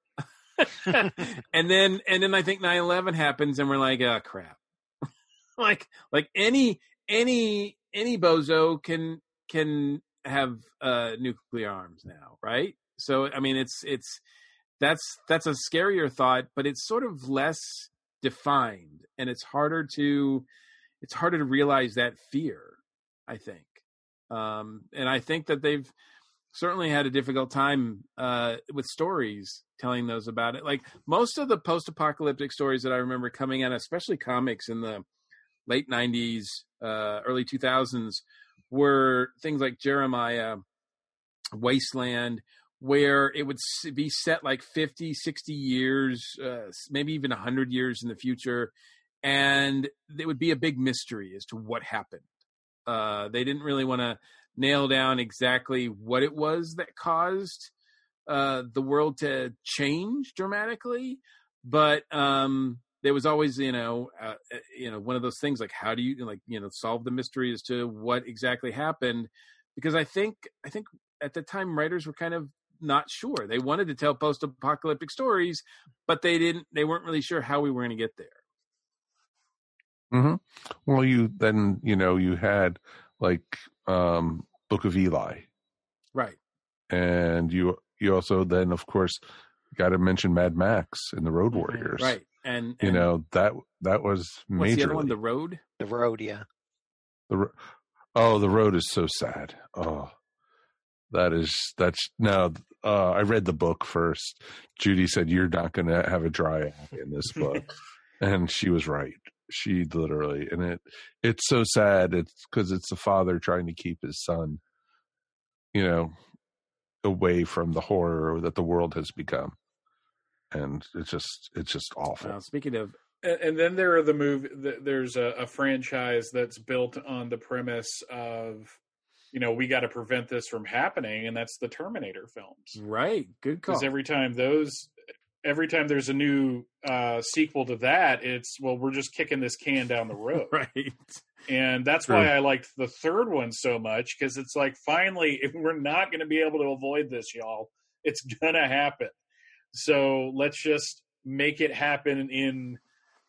and then and then I think 9/11 happens and we're like, oh crap. like like any any any bozo can can have uh nuclear arms now, right? So I mean it's it's that's that's a scarier thought, but it's sort of less defined and it's harder to it's harder to realize that fear, I think. Um and I think that they've certainly had a difficult time uh, with stories telling those about it. Like most of the post-apocalyptic stories that I remember coming out, especially comics in the late '90s, uh, early 2000s, were things like Jeremiah, Wasteland, where it would be set like 50, 60 years, uh, maybe even 100 years in the future, and it would be a big mystery as to what happened. Uh, they didn't really want to nail down exactly what it was that caused uh, the world to change dramatically, but um, there was always, you know, uh, uh, you know, one of those things like how do you like, you know, solve the mystery as to what exactly happened? Because I think, I think at the time writers were kind of not sure. They wanted to tell post-apocalyptic stories, but they didn't. They weren't really sure how we were going to get there. hmm Well, you then you know you had like um Book of Eli, Right. and you you also then of course got to mention Mad Max and the Road Warriors, Mm-hmm. Right. And, You and know that that was what's the other one? majorly The Road. The road, yeah. the ro- oh the road is so sad. Oh, that is that's no. Uh, I read the book first. Judy said you're not going to have a dry eye in this book, and she was right. She literally, and it it's so sad. It's because it's the father trying to keep his son, you know, away from the horror that the world has become, and it's just it's just awful. Well, speaking of And, and then there are the move There's a, a franchise that's built on the premise of, you know, we got to prevent this from happening, and that's the Terminator films. right, good call. Because every time those, every time there's a new uh, sequel to that, it's well, we're just kicking this can down the road. right. And that's True. why I liked the third one so much because it's like finally, if we're not going to be able to avoid this, y'all, it's gonna happen. So let's just make it happen in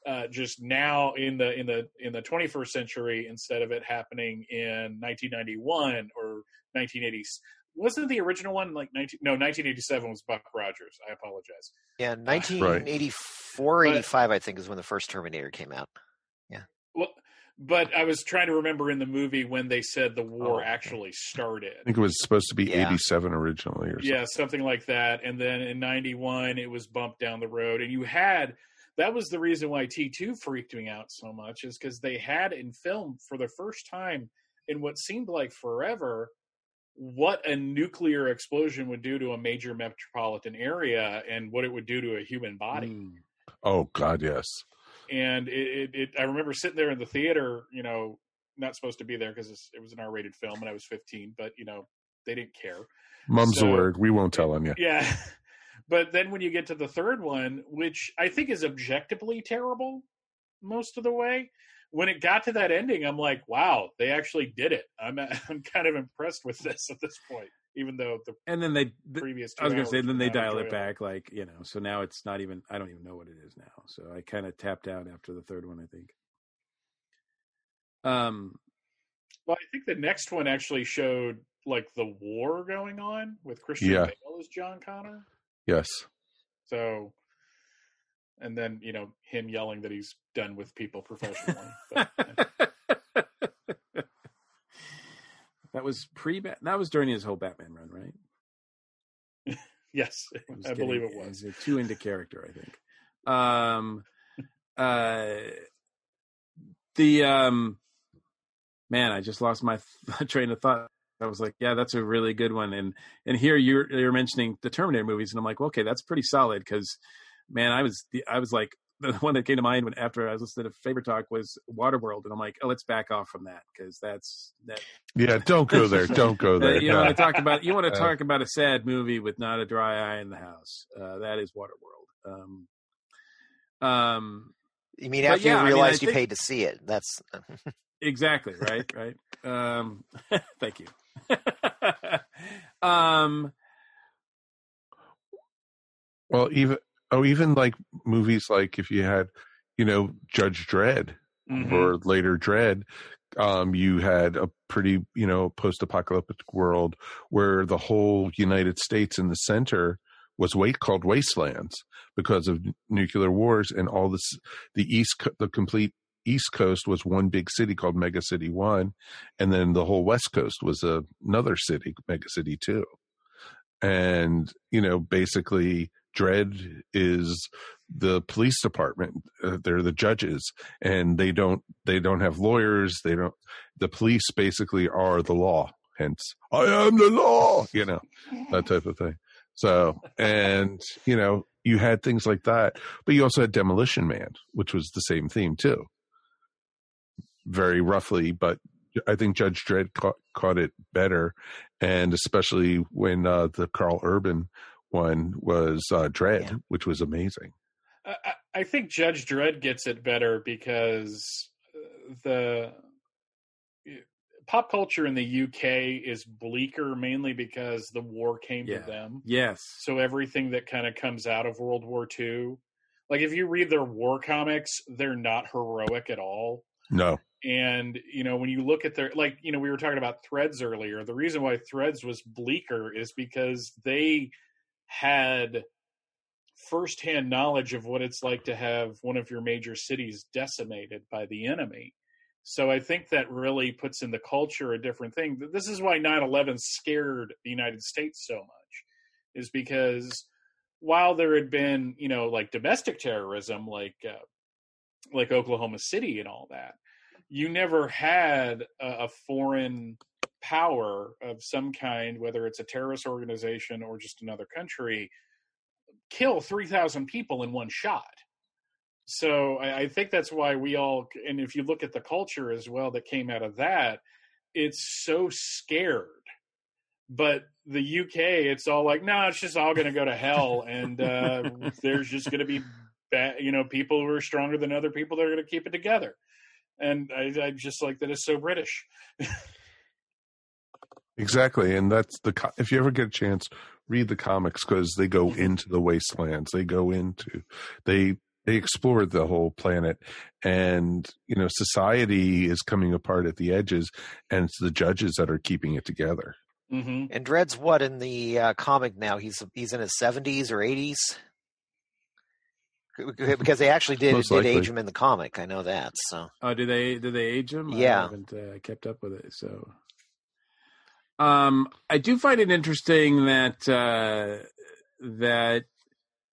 uh, just now in the in the in the 21st century instead of it happening in 1991 or 1980s wasn't the original one like 19 no 1987 was buck rogers i apologize Yeah, 1984, 85, I think, is when the first Terminator came out. Yeah. Well but i was trying to remember in the movie when they said the war Oh, okay. actually started I think it was supposed to be Yeah. 87 originally or something. yeah something like that and then in 91 it was bumped down the road and you had that was the reason why t2 freaked me out so much is because they had in film for the first time in what seemed like forever what a nuclear explosion would do to a major metropolitan area and what it would do to a human body Mm. Oh God, yes. and it, it, it i remember sitting there in the theater you know not supposed to be there because it was an r-rated film and i was 15 but you know they didn't care Mum's So- word. We won't tell on you. yeah. But then when you get to the third one, which I think is objectively terrible most of the way, when it got to that ending, I'm like, wow, they actually did it. I'm I'm kind of impressed with this at this point, even though the And then they, th- previous. I was going to say, hours then they not dial it back, like you know. So now it's not even. I don't even know what it is now. So I kind of tapped out after the third one. I think. Um. Well, I think the next one actually showed like the war going on with Christian Yeah. Bale as John Connor. Yes. So, and then you know him yelling that he's done with people professionally. but, that was pre. That was during his whole Batman run, right? yes, I believe it was. he too into character. I think. Um. Uh. The um. Man, I just lost my train of thought. I was like, yeah, that's a really good one. And and here you're you're mentioning the Terminator movies, and I'm like, well, okay, that's pretty solid because, man, I was the I was like the one that came to mind when after I was listening to Favorite Talk was Waterworld, and I'm like, oh, let's back off from that because that's that. Yeah. Don't go there. Don't go Uh, there. you No. want to talk about you want to Uh, talk about a sad movie with not a dry eye in the house. Uh, that is Waterworld. Um, um, You mean after yeah, you mean, I realized you think- paid to see it? That's exactly right, right. Um, thank you. um, Well, even oh, even like movies like if you had, you know, Judge Dredd Mhm. or later Dredd, um, you had a pretty, you know, post-apocalyptic world where the whole United States in the center was wait called wastelands because of n- nuclear wars and all this. The east, co- the complete East Coast was one big city called Mega City One, and then the whole West Coast was a, another city, Mega City Two. And you know, basically, Dredd is the police department. Uh, they're the judges, and they don't they don't have lawyers. They don't. The police basically are the law. Hence, I am the law. You know that type of thing. So, and you know, you had things like that, but you also had Demolition Man, which was the same theme too. Very roughly, but I think Judge Dredd caught, caught it better, and especially when uh, the Karl Urban one was uh, Dredd, Yeah. which was amazing. I, I- I think Judge Dredd gets it better because uh, the pop culture in the UK is bleaker mainly because the war came Yeah. to them. yes, So everything that kind of comes out of World War II, like if you read their war comics, they're not heroic at all. No, And you know, when you look at their like, you know, we were talking about Threads earlier. The reason why Threads was bleaker is because they had firsthand knowledge of what it's like to have one of your major cities decimated by the enemy. So I think that really puts in the culture a different thing. This is why 9/11 scared the United States so much, is because while there had been, you know, like domestic terrorism, like uh, like Oklahoma City and all that, you never had a, a foreign power of some kind, whether it's a terrorist organization or just another country, kill 3,000 people in one shot. So I, I think that's why we all, and if you look at the culture as well that came out of that, it's so scared. But the UK, it's all like, no, it's just all going to go to hell, and uh, there's just going to be, bad, you know, people who are stronger than other people that are going to keep it together. And I, I just like that it's so British. exactly, and that's the. If you ever get a chance, read the comics because they go into the wastelands. They go into they they explore the whole planet, and you know, society is coming apart at the edges, and it's the judges that are keeping it together. Mm-hmm. And Dredd's what in the uh, comic now? He's he's in his seventies or eighties. Because they actually did Most did likely. age him in the comic. I know that. So Oh, do they do they age him? yeah I haven't uh, kept up with it. So, um, I do find it interesting that uh, that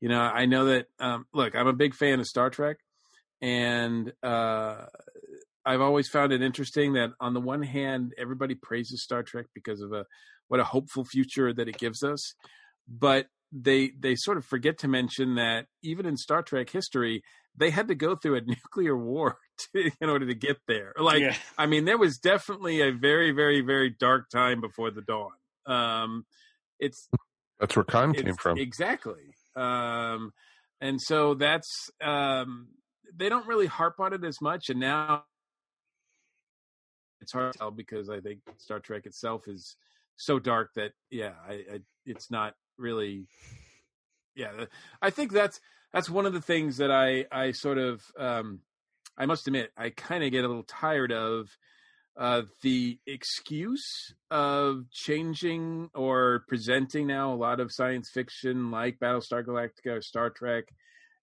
you know I know that um, look, I'm a big fan of Star Trek, and uh, I've always found it interesting that on the one hand, everybody praises Star Trek because of a what a hopeful future that it gives us, but they they sort of forget to mention that even in Star Trek history, they had to go through a nuclear war to, in order to get there. Like, Yeah. I mean, there was definitely a very, very, very dark time before the dawn. Um, it's That's where Khan came from. Exactly. Um, and so that's um, they don't really harp on it as much, and now it's hard to tell because I think Star Trek itself is so dark that yeah, I, I it's not really. Yeah, I think that's that's one of the things that I I sort of um, I must admit I kind of get a little tired of uh, the excuse of changing or presenting now a lot of science fiction like Battlestar Galactica or Star Trek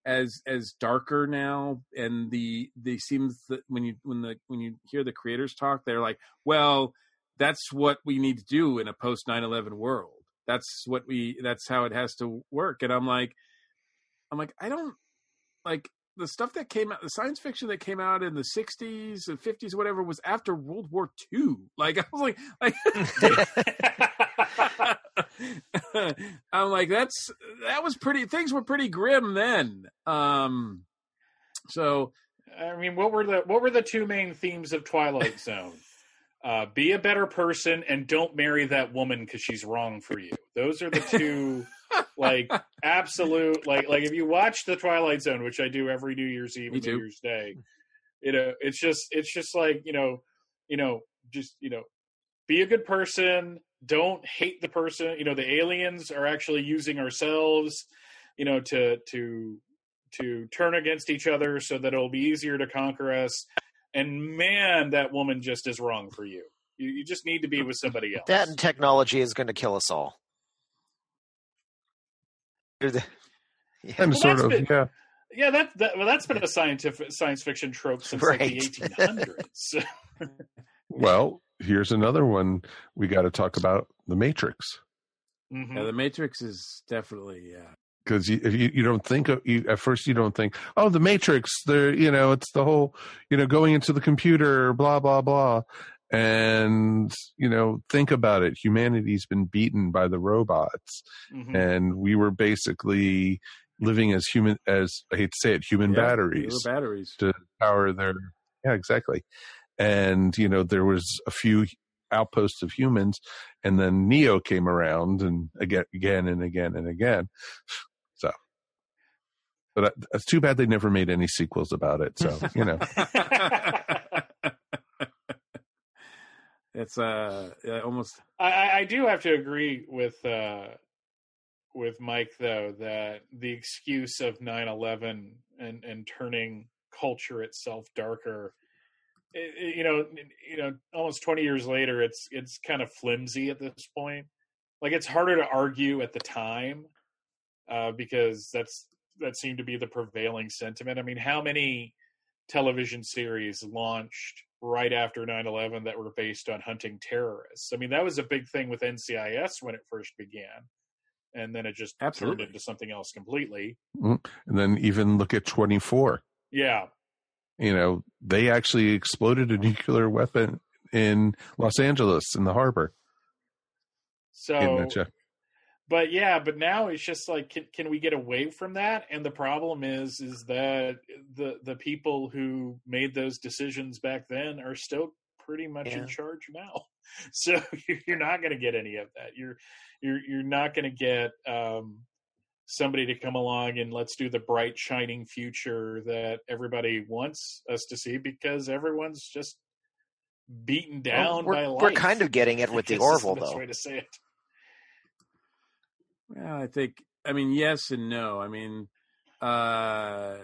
as as darker now. And the the seems that when you when the when you hear the creators talk they're like well that's what we need to do in a post 9/11 world that's what we that's how it has to work and I'm like I'm like I don't like the stuff that came out, the science fiction that came out in the '60s and '50s, whatever, was after World War II. Like I was like, like I'm like, that's that was pretty. Things were pretty grim then. Um, so I mean, what were the what were the two main themes of Twilight Zone? Uh, be a better person and don't marry that woman because she's wrong for you. Those are the two, like absolute, like like if you watch the Twilight Zone, which I do every New Year's Eve Me and New too. Year's Day, you know, it's just it's just like you know, you know, just you know, be a good person. Don't hate the person. You know, the aliens are actually using ourselves, you know, to to to turn against each other so that it'll be easier to conquer us. And man, that woman just is wrong for you. You, you just need to be with somebody else. that and technology is going to kill us all. You're the- And Well, sort of, been- yeah. yeah, that, that well, that's been a scientific science fiction trope since like the 1800s. Well, here's another one we got to talk about: The Matrix. Mhm. yeah, the Matrix is definitely yeah. Because you, you, you don't think of you at first you don't think oh the matrix there you know it's the whole you know going into the computer blah blah blah and you know think about it humanity's been beaten by the robots Mhm. and we were basically living as human as i hate to say it human Yeah, batteries batteries. to power their yeah exactly and you know there was a few outposts of humans and then neo came around and again again and again and again but it's too bad they never made any sequels about it so you know it's uh almost I, I- I do have to agree with uh, with Mike though that the excuse of 9/11 and and turning culture itself darker, it, it- you know, you know, almost 20 years later, it's it's kind of flimsy at this point. Like it's harder to argue at the time uh, because that's that seemed to be the prevailing sentiment. I mean, how many television series launched right after 9-11 that were based on hunting terrorists? I mean that was a big thing with ncis when it first began and then it just Absolutely. turned into something else completely. Mm-hmm. And then even look at 24 yeah. You know they actually exploded a nuclear weapon in los angeles in the harbor. So but yeah but now it's just like can, can we get away from that and the problem is is that the the people who made those decisions back then are still pretty much Yeah. in charge now so you're not going to get any of that you're you're you're not going to get um somebody to come along and let's do the bright shining future that everybody wants us to see because everyone's just beaten down we're, by life. we're kind of getting it with the Orville, though. way to say it. Well, I think I mean yes and no. I mean, uh,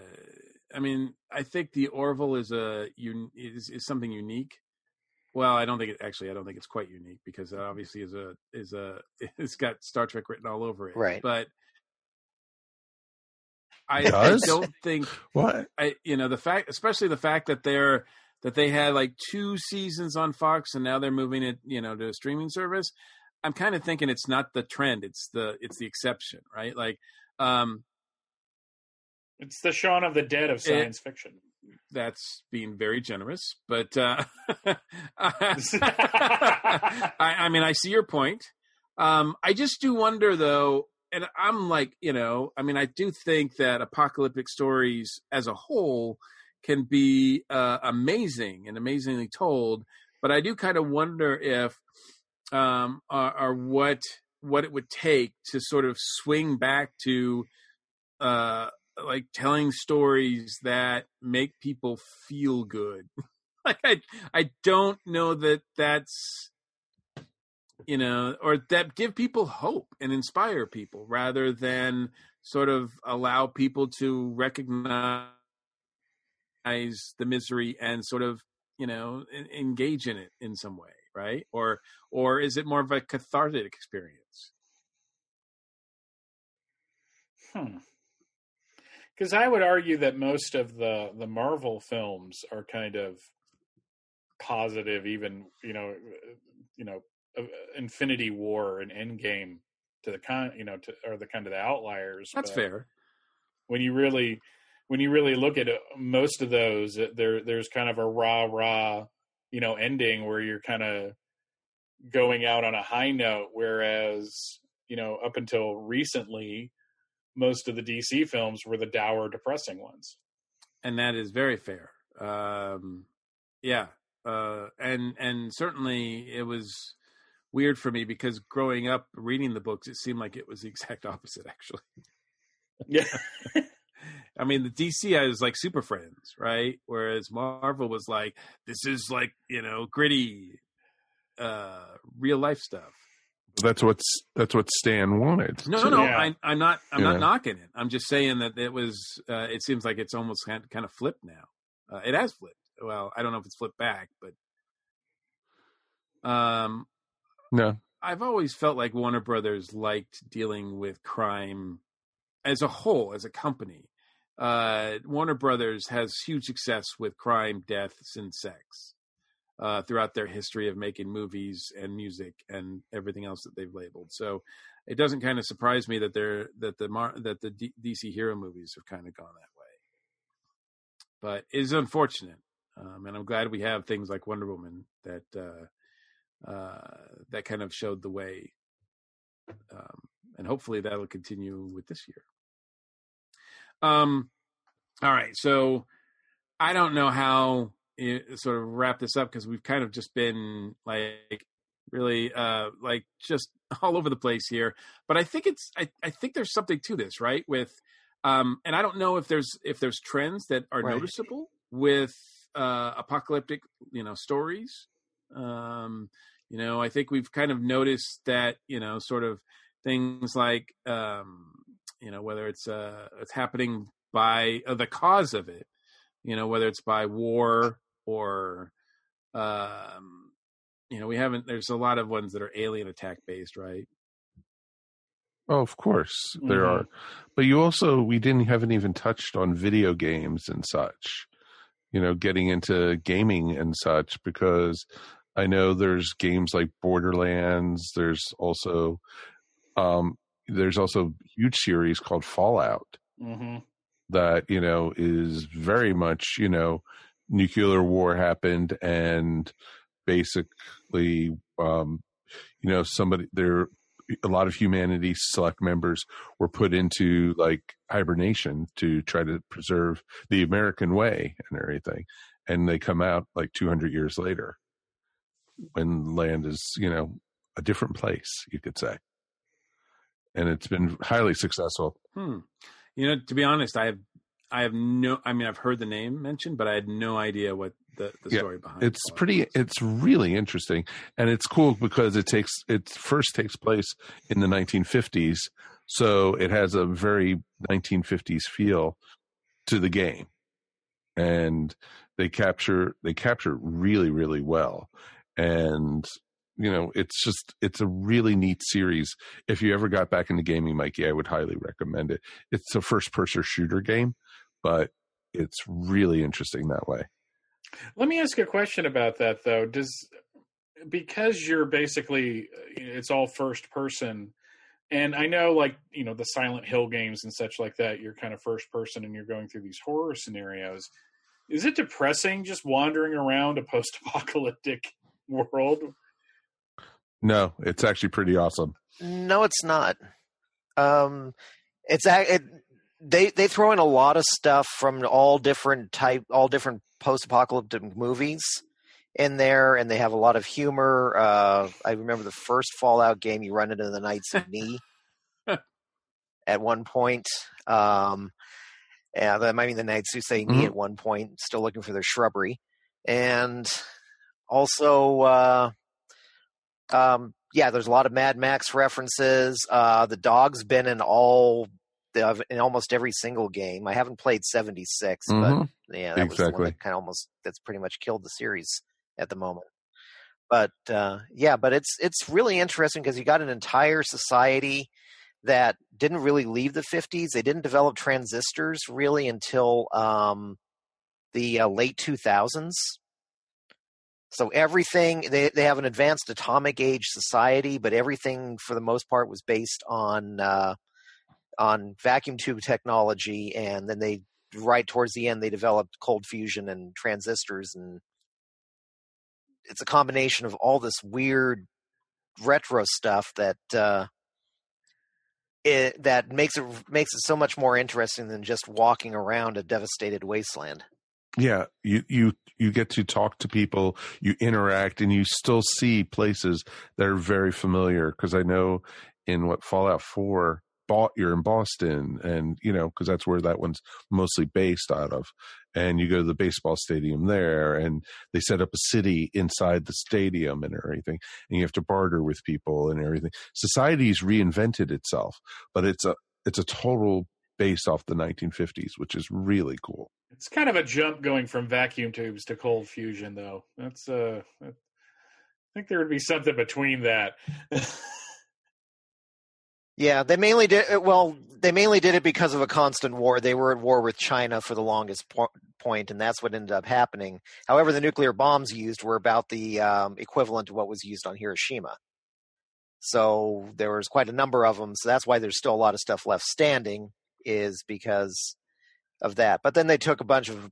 I mean, I think the Orville is a un, is is something unique. well, I don't think it actually. I don't think it's quite unique because it obviously is a is a it's got Star Trek written all over it. Right. But I, I don't think What? I you know the fact, especially the fact that they're that they had like two seasons on Fox and now they're moving it you know to a streaming service. I'm kind of thinking it's not the trend; it's the it's the exception, right? Like, um, It's the Shaun of the Dead of science fiction. that's being very generous, but uh, I, I mean, I see your point. Um, I just do wonder, though, and I'm like, you know, I mean, I do think that apocalyptic stories as a whole can be uh, amazing and amazingly told, but I do kind of wonder if um, are, are what what it would take to sort of swing back to uh, like telling stories that make people feel good. like I I don't know that that's you know or that give people hope and inspire people rather than sort of allow people to recognize the misery and sort of you know engage in it in some way right or or is it more of a cathartic experience Hmm. Because I would argue that most of the the Marvel films are kind of positive, even you know, uh, you know, uh, Infinity War and Endgame to the con, you know, to, are the kind of the outliers. that's but fair When you really, when you really look at most of those, uh, there there's kind of a rah rah, you know, ending where you're kind of going out on a high note, whereas you know, up until recently, most of the DC films were the dour, depressing ones. and that is very fair. Um, yeah, uh, and and certainly it was weird for me because growing up reading the books, it seemed like it was the exact opposite. Actually, Yeah. I mean, the DC has like Super Friends, right? Whereas Marvel was like, this is like you know gritty, uh, real life stuff. That's what's that's what Stan wanted. No, So- no, no. Yeah. I, I'm not. I'm Yeah. not knocking it. I'm just saying that it was. Uh, it seems like it's almost kind kind of flipped now. Uh, it has flipped. Well, I don't know if it's flipped back, but um, No. I've always felt like Warner Brothers liked dealing with crime as a whole, as a company. Uh, Warner Brothers has huge success with crime, deaths, and sex uh, throughout their history of making movies and music and everything else that they've labeled. So it doesn't kind of surprise me that they're that the Mar- that the D- DC hero movies have kind of gone that way. But it is unfortunate, um, and I'm glad we have things like Wonder Woman that uh, uh, that kind of showed the way, um, and hopefully that'll continue with this year. Um, all right, so I don't know how eh, sort of wrap this up because we've kind of just been like really uh like just all over the place here but i think it's i, I think there's something to this right with um and i don't know if there's if there's trends that are Right. noticeable with uh apocalyptic you know stories um you know i think we've kind of noticed that you know sort of things like um you know whether it's uh it's happening by uh, the cause of it you know whether it's by war or um you know we haven't there's a lot of ones that are alien attack based right Oh, of course there Mhm. are, but you also we didn't haven't even touched on video games and such. You know, getting into gaming and such because I know there's games like Borderlands. There's also um, there's also a huge series called Fallout hmm that you know is very much you know nuclear war happened and basically um you know somebody there a lot of humanity select members were put into like hibernation to try to preserve the american way and everything and they come out like 200 years later when land is you know a different place you could say and it's been highly successful. Hmm. You know to be honest i have i have no i mean i've heard the name mentioned but i had no idea what the, the Yeah, story behind it's pretty it's really interesting and it's cool because it takes it first takes place in the 1950s so it has a very 1950s feel to the game and they capture they capture really really well and you know it's just it's a really neat series if you ever got back into gaming mikey i would highly recommend it it's a first person shooter game but it's really interesting that way Let me ask a question about that though. Does because you're basically uh, it's all first person and I know like, you know, the Silent Hill games and such like that, you're kind of first person and you're going through these horror scenarios. Is it depressing just wandering around a post-apocalyptic world? No it's actually pretty awesome No, it's not. Um, it's it, they they throw in a lot of stuff from all different type, all different post-apocalyptic movies in there, and they have a lot of humor. Uh, I remember the first Fallout game, you run into the Knights of Ni at one point. Um, yeah, that might be the Knights who say Ni Mhm. at one point, still looking for their shrubbery, and also. Uh, um, yeah, there's a lot of Mad Max references. Uh, the dog's been in all in almost every single game. I haven't played 76, Mhm. but yeah, that was the one Exactly. that kind of almost that's pretty much killed the series at the moment. But uh, yeah, but it's it's really interesting because you got an entire society that didn't really leave the 50s. They didn't develop transistors really until um, the uh, late 2000s. So everything they they have an advanced atomic age society, but everything for the most part was based on uh, on vacuum tube technology, and then they right towards the end they developed cold fusion and transistors, and it's a combination of all this weird retro stuff that uh, it that makes it makes it so much more interesting than just walking around a devastated wasteland. Yeah you you you get to talk to people you interact and you still see places that are very familiar because i know in what fallout 4 bought you're in boston and you know because that's where that one's mostly based out of. And you go to the baseball stadium there and they set up a city inside the stadium and everything and you have to barter with people and everything. Society's reinvented itself but it's a it's a total based off the 1950s which is really cool It's kind of a jump going from vacuum tubes to cold fusion, though. That's uh, I think there would be something between that. Yeah, they mainly did uh, well. They mainly did it because of a constant war. They were at war with China for the longest po- point, and that's what ended up happening. However, the nuclear bombs used were about the um, equivalent to what was used on Hiroshima. So there was quite a number of them. So that's why there's still a lot of stuff left standing, is because of that. But then they took a bunch of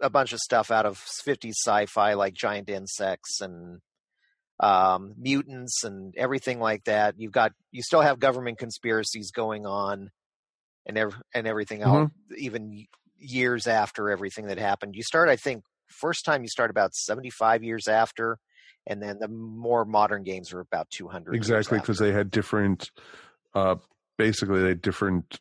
a bunch of stuff out of 50s sci-fi, like giant insects and um, mutants and everything like that. You've got you still have government conspiracies going on, and ev- and everything else. Even years after everything that happened, you start. I think first time you start about seventy five years after, and then the more modern games are about two hundred. exactly because they had different uh basically they had different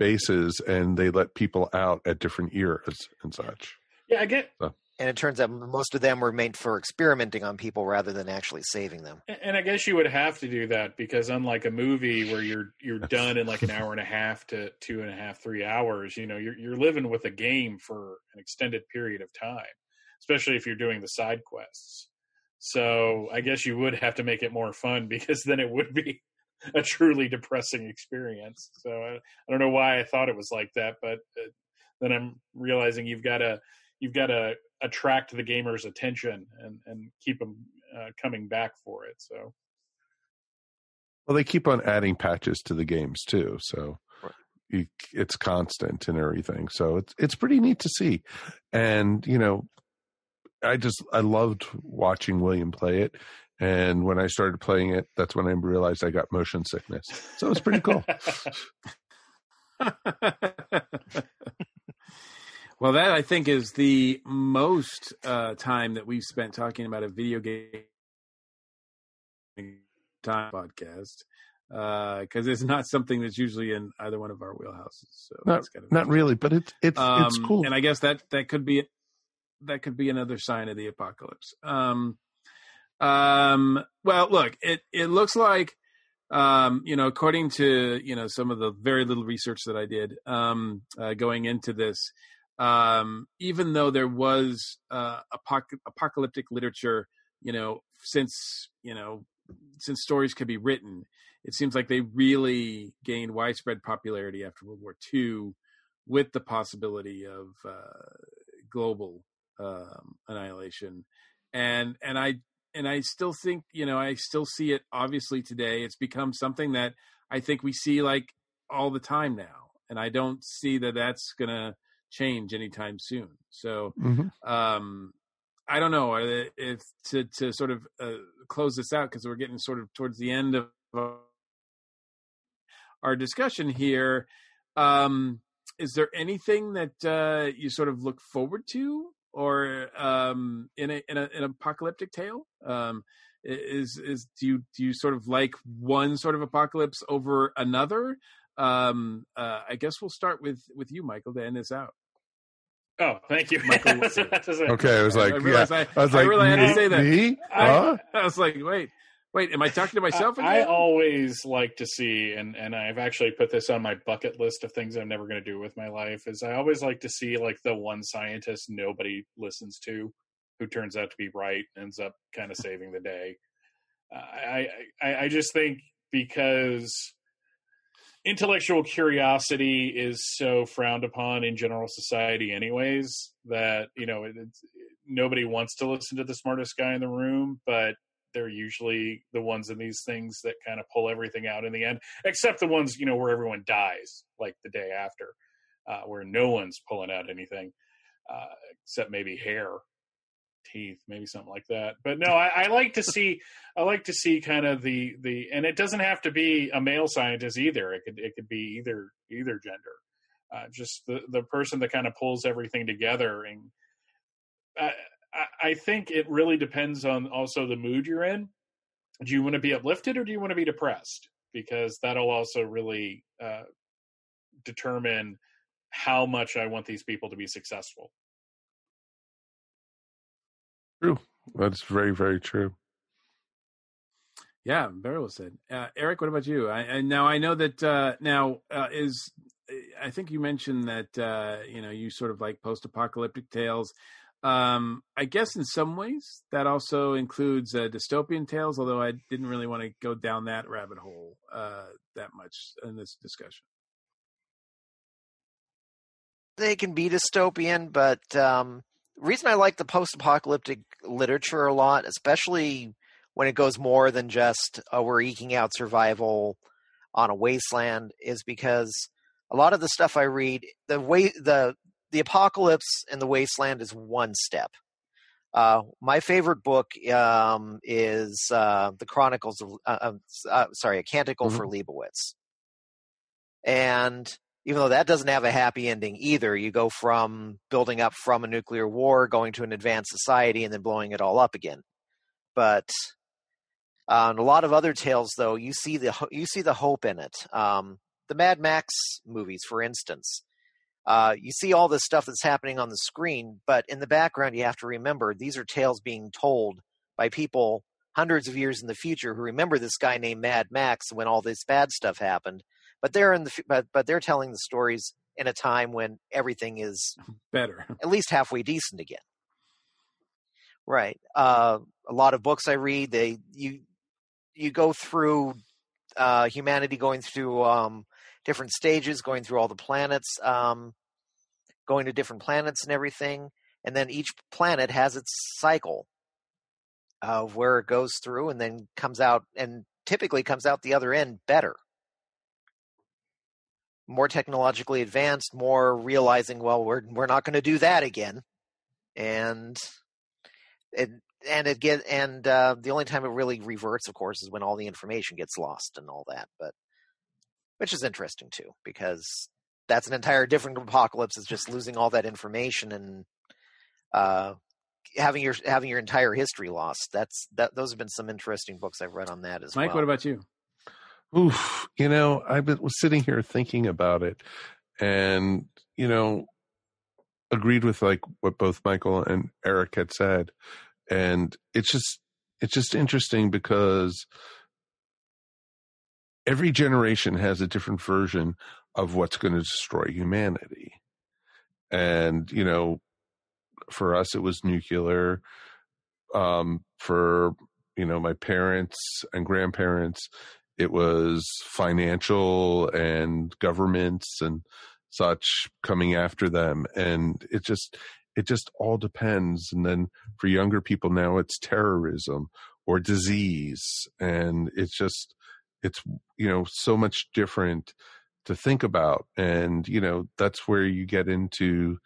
bases and they let people out at different eras and such yeah, I get so, And it turns out most of them were made for experimenting on people rather than actually saving them. And I guess you would have to do that because unlike a movie where you're you're done in like an hour and a half to two and a half, three hours, you know, you're you're living with a game for an extended period of time, especially if you're doing the side quests. So I guess you would have to make it more fun because then it would be a truly depressing experience. So I, I don't know why I thought it was like that, but uh, then I'm realizing you've got to you've got to attract the gamer's attention and and keep them uh, coming back for it. So well they keep on adding patches to the games too so you, it's constant and everything so it's it's pretty neat to see and you know i just i loved watching william play it and when i started playing it that's when i realized i got motion sickness so it was pretty cool well, that I think is the most uh, time that we've spent talking about a video game time podcast because it's not something that's usually in either one of our wheelhouses. So not, that's kind of not really but it's it's it's Um, cool and I guess that that could be that could be another sign of the apocalypse. Um, um, well, look, it it looks like um, you know, according to you know some of the very little research that I did um, uh, going into this, um, even though there was uh, apoc- apocalyptic literature you know, since you know, since stories could be written, it seems like they really gained widespread popularity after World War II, with the possibility of uh, global um, annihilation, and and I and I still think you know I still see it obviously today. It's become something that I think we see like all the time now, and I don't see that that's gonna change anytime soon. So, Mm-hmm. um, I don't know if to to sort of uh, close this out because we're getting sort of towards the end of our discussion here. Um, is there anything that uh, you sort of look forward to, or um, in a in a, an apocalyptic tale? Um, is is do you do you sort of like one sort of apocalypse over another? Um, uh, I guess we'll start with with you, Michael, to end this out. Oh, thank you. Michael, Okay, I was like, I realized, yeah. I, I was I like, realized I had to me? say that. Me? I, Huh? I was like, wait, wait, am I talking to myself I, I always like to see, and and I've actually put this on my bucket list of things I'm never going to do with my life. Is I always like to see like the one scientist nobody listens to, who turns out to be right, ends up kind of saving the day. Uh, I, I I just think because intellectual curiosity is so frowned upon in general society anyways that you know it, nobody wants to listen to the smartest guy in the room but they're usually the ones in these things that kind of pull everything out in the end except the ones you know where everyone dies like the day after uh, where no one's pulling out anything uh, except maybe hair teeth maybe something like that. But no I, I like to see i like to see kind of the the and it doesn't have to be a male scientist either. It could it could be either either gender. Uh, just the the person that kind of pulls everything together and I, I i think it really depends on also the mood you're in. Do you want to be uplifted or do you want to be depressed? Because that'll also really uh, determine how much i want these people to be successful True. That's very, very true. Yeah, very well said. Uh, Eric, what about you? I, and now I know that uh, now uh, is I think you mentioned that uh, you know you sort of like post-apocalyptic tales. Um, I guess in some ways that also includes uh, dystopian tales, although I didn't really want to go down that rabbit hole uh, that much in this discussion. They can be dystopian, but um, the reason I like the post-apocalyptic literature a lot, especially when it goes more than just oh, we're eking out survival on a wasteland, is because a lot of the stuff I read, the way the the apocalypse and the wasteland is one step. Uh, my favorite book um, is uh, the Chronicles of, uh, uh, sorry, a Canticle Mhm. for Leibowitz, and even though that doesn't have a happy ending either, you go from building up from a nuclear war, going to an advanced society, and then blowing it all up again. But uh, a lot of other tales, though, you see the you see the hope in it. Um, the Mad Max movies, for instance, uh, you see all this stuff that's happening on the screen, but in the background, you have to remember these are tales being told by people hundreds of years in the future who remember this guy named Mad Max when all this bad stuff happened. But they're in the but but they're telling the stories in a time when everything is Better. at least halfway decent again. Right. Uh, a lot of books I read, they you you go through uh, humanity going through um, different stages, going through all the planets, um, going to different planets and everything, and then each planet has its cycle of where it goes through, and then comes out, and typically comes out the other end better more technologically advanced, more realizing, well, we're we're not going to do that again, and it and it get and uh, the only time it really reverts, of course, is when all the information gets lost and all that. But which is interesting too, because that's an entire different apocalypse. Is just losing all that information and uh, having your having your entire history lost. That's that. Those have been some interesting books I've read on that as Mike, well. Mike, what about you? Oof, you know, I was sitting here thinking about it, and you know, agreed with like what both Michael and Eric had said, and it's just it's just interesting because every generation has a different version of what's going to destroy humanity, and you know, for us it was nuclear. um, for you know my parents and grandparents, it was financial and governments and such coming after them, and it just it just all depends. And then for younger people now, it's terrorism or disease, and it's just it's you know so much different to think about. And you know that's where you get into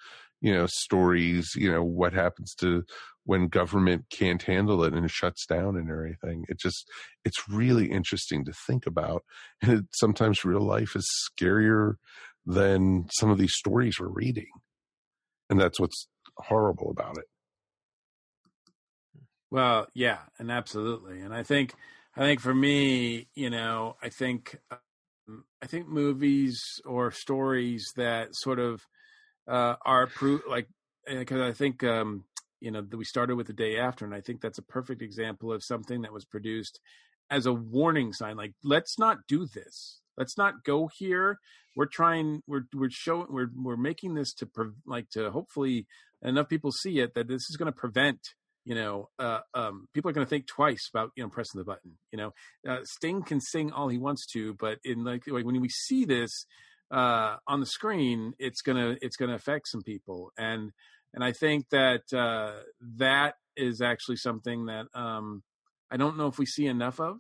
you know stories you know what happens to when government can't handle it and it shuts down and everything. It just it's really interesting to think about. And it, sometimes real life is scarier than some of these stories we're reading. And that's what's horrible about it. Well yeah and absolutely. And i think i think for me you know i think um, i think movies or stories that sort of uh, are pro- like because I think um, you know we started with the day after, and I think that's a perfect example of something that was produced as a warning sign. Like, let's not do this. Let's not go here. We're trying. We're we're showing. We're we're making this to pre- like to hopefully enough people see it that this is going to prevent you know, uh, um, people are going to think twice about you know pressing the button. You know, uh, Sting can sing all he wants to, but in like, like when we see this, uh, on the screen, it's gonna it's gonna affect some people, and and I think that uh, that is actually something that um, I don't know if we see enough of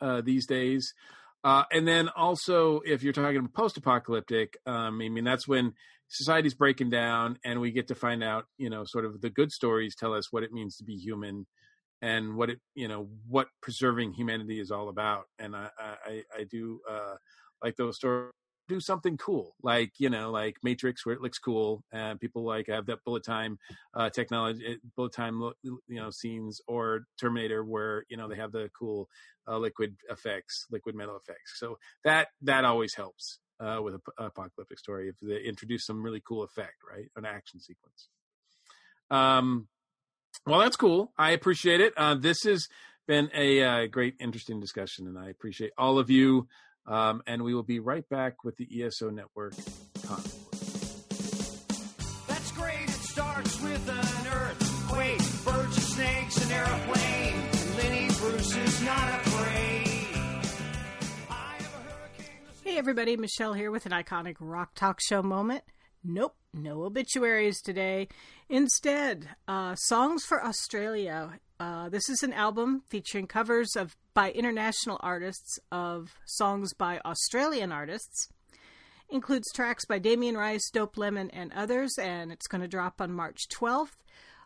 uh, these days. Uh, and then also, if you're talking post-apocalyptic, um, I mean that's when society's breaking down, and we get to find out, you know, sort of the good stories tell us what it means to be human, and what it, you know, what preserving humanity is all about. And I, I, I do uh, like those stories do something cool, like you know, like Matrix, where it looks cool, and people like have that bullet time uh, technology, eh, bullet time, you know, scenes, or Terminator, where you know they have the cool uh, liquid effects, liquid metal effects. So that that always helps uh, with an apocalyptic story if they introduce some really cool effect, right, an action sequence. Um, well, that's cool. I appreciate it. Uh, this has been a uh, great, interesting discussion, and I appreciate all of you um, and we will be right back with the ESO Network Convoy. That's great. It starts with an earthquake, birds and snakes, an airplane. And Lenny Bruce is not afraid. Hey, everybody. Michelle here with an iconic rock talk show moment. Nope, no obituaries today. Instead, uh, Songs for Australia. Uh, this is an album featuring covers of by international artists of songs by Australian artists. Includes tracks by Damien Rice, Dope Lemon, and others, and it's going to drop on March 12th.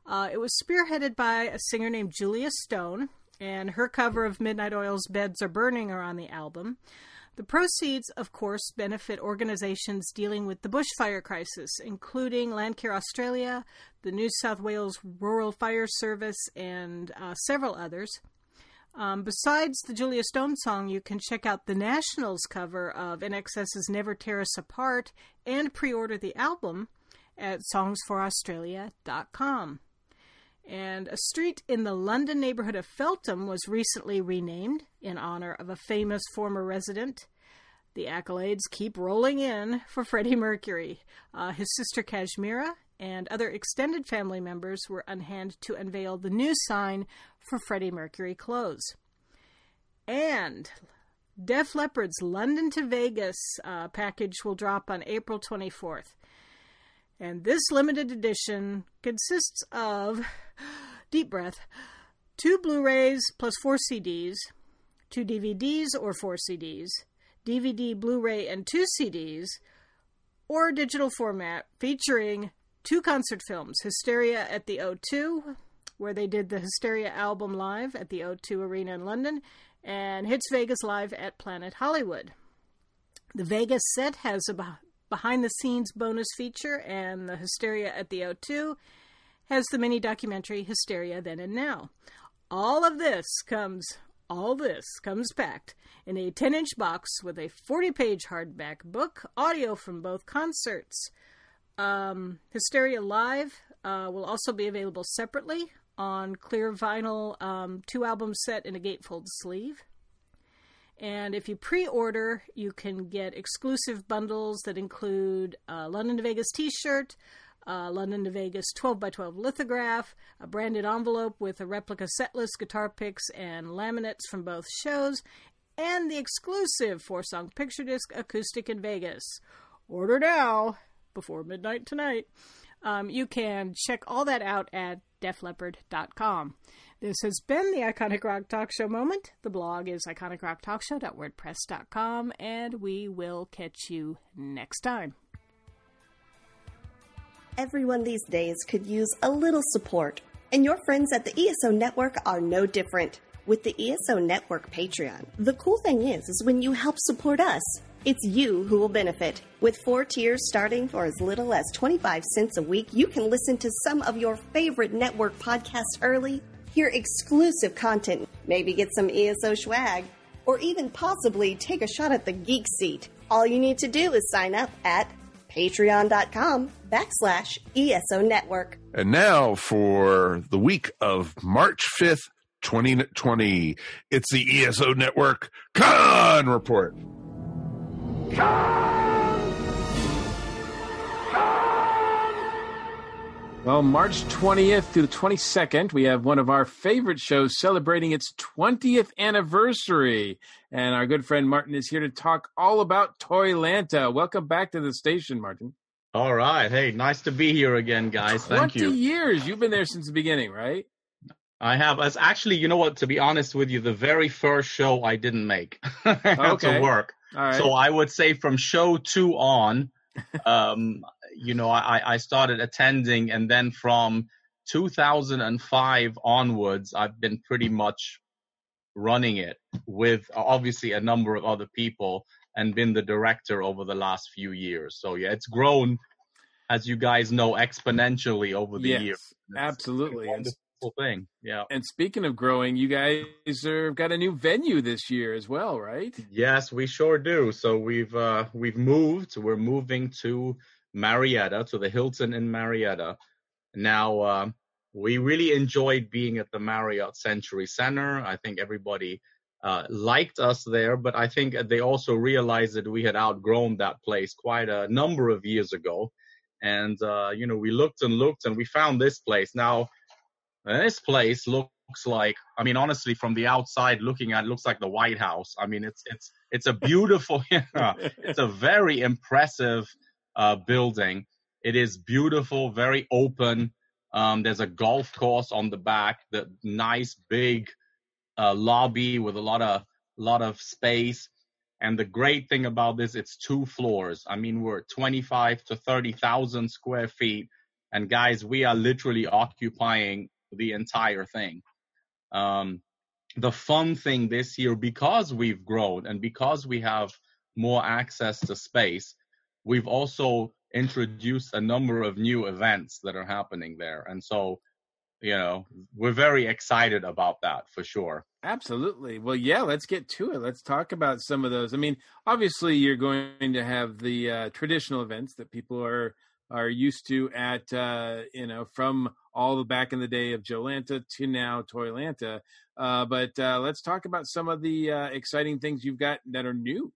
Uh, it was spearheaded by a singer named Julia Stone, and her cover of Midnight Oil's Beds Are Burning are on the album. The proceeds, of course, benefit organizations dealing with the bushfire crisis, including Landcare Australia, the New South Wales Rural Fire Service, and uh, several others. Um, besides the Julia Stone song, you can check out the National's cover of INXS's Never Tear Us Apart and pre order the album at songsforaustralia.com. And a street in the London neighborhood of Feltham was recently renamed in honor of a famous former resident. The accolades keep rolling in for Freddie Mercury. Uh, his sister Kashmira and other extended family members were on hand to unveil the new sign for Freddie Mercury Close. And Def Leppard's London to Vegas uh, package will drop on April 24th. And this limited edition consists of, deep breath, two Blu rays plus four CDs, two DVDs or four CDs, DVD, Blu ray, and two CDs, or digital format featuring two concert films Hysteria at the O2, where they did the Hysteria album live at the O2 Arena in London, and Hits Vegas live at Planet Hollywood. The Vegas set has a behind the scenes bonus feature, and the Hysteria at the O2 has the mini documentary Hysteria Then and Now. All of this comes all this comes packed in a 10 inch box with a 40 page hardback book, audio from both concerts, um, Hysteria Live uh, will also be available separately on clear vinyl, um, two album set in a gatefold sleeve. And if you pre order, you can get exclusive bundles that include a London to Vegas t shirt, a London to Vegas 12 by 12 lithograph, a branded envelope with a replica setlist, guitar picks, and laminates from both shows, and the exclusive four song picture disc Acoustic in Vegas. Order now before midnight tonight. Um, you can check all that out at defleppard.com. This has been the Iconic Rock Talk Show moment. The blog is iconicrocktalkshow.wordpress.com, and we will catch you next time. Everyone these days could use a little support, and your friends at the ESO Network are no different. With the ESO Network Patreon, the cool thing is, is when you help support us, it's you who will benefit. With four tiers starting for as little as 25 cents a week, you can listen to some of your favorite network podcasts early, hear exclusive content, maybe get some ESO swag, or even possibly take a shot at the geek seat. All you need to do is sign up at patreon.com backslash ESO network. And now for the week of March 5th, 2020, it's the ESO Network Con Report. Well, March 20th through the 22nd, we have one of our favorite shows celebrating its 20th anniversary. And our good friend Marten is here to talk all about Toylanta. Welcome back to the station, Marten. All right. Hey, nice to be here again, guys. Thank you. 20 years. You've been there since the beginning, right? I have. As actually, you know what? To be honest with you, the very first show I didn't make Okay. to work. All right. So I would say from show two on, um, you know, I, I started attending, and then from 2005 onwards, I've been pretty much running it with obviously a number of other people and been the director over the last few years. So yeah, it's grown, as you guys know, exponentially over the yes, years. absolutely. And, Wonderful thing. Yeah. and speaking of growing, you guys have got a new venue this year as well, right? Yes, we sure do. So we've uh, we've moved. We're moving to Marietta, to the Hilton in Marietta. Now uh, we really enjoyed being at the Marriott Century Center. I think everybody uh, liked us there, but I think they also realized that we had outgrown that place quite a number of years ago. And uh, you know, we looked and looked, and we found this place. Now this place looks like i mean honestly from the outside looking at it looks like the white house. I mean it's it's it's a beautiful it's a very impressive uh building. It is beautiful very open. Um there's a golf course on the back the nice big uh lobby with a lot of lot of space. And the great thing about this it's two floors. I mean we're 25 to 30,000 square feet. And guys we are literally occupying the entire thing. Um, the fun thing this year, because we've grown and because we have more access to space, we've also introduced a number of new events that are happening there. And so, you know, we're very excited about that for sure. Absolutely. Well, yeah, let's get to it. Let's talk about some of those. I mean, obviously, you're going to have the uh, traditional events that people are are used to at uh, you know from all the back in the day of JoeLanta to now Toylanta. Uh, but uh, let's talk about some of the uh, exciting things you've got that are new.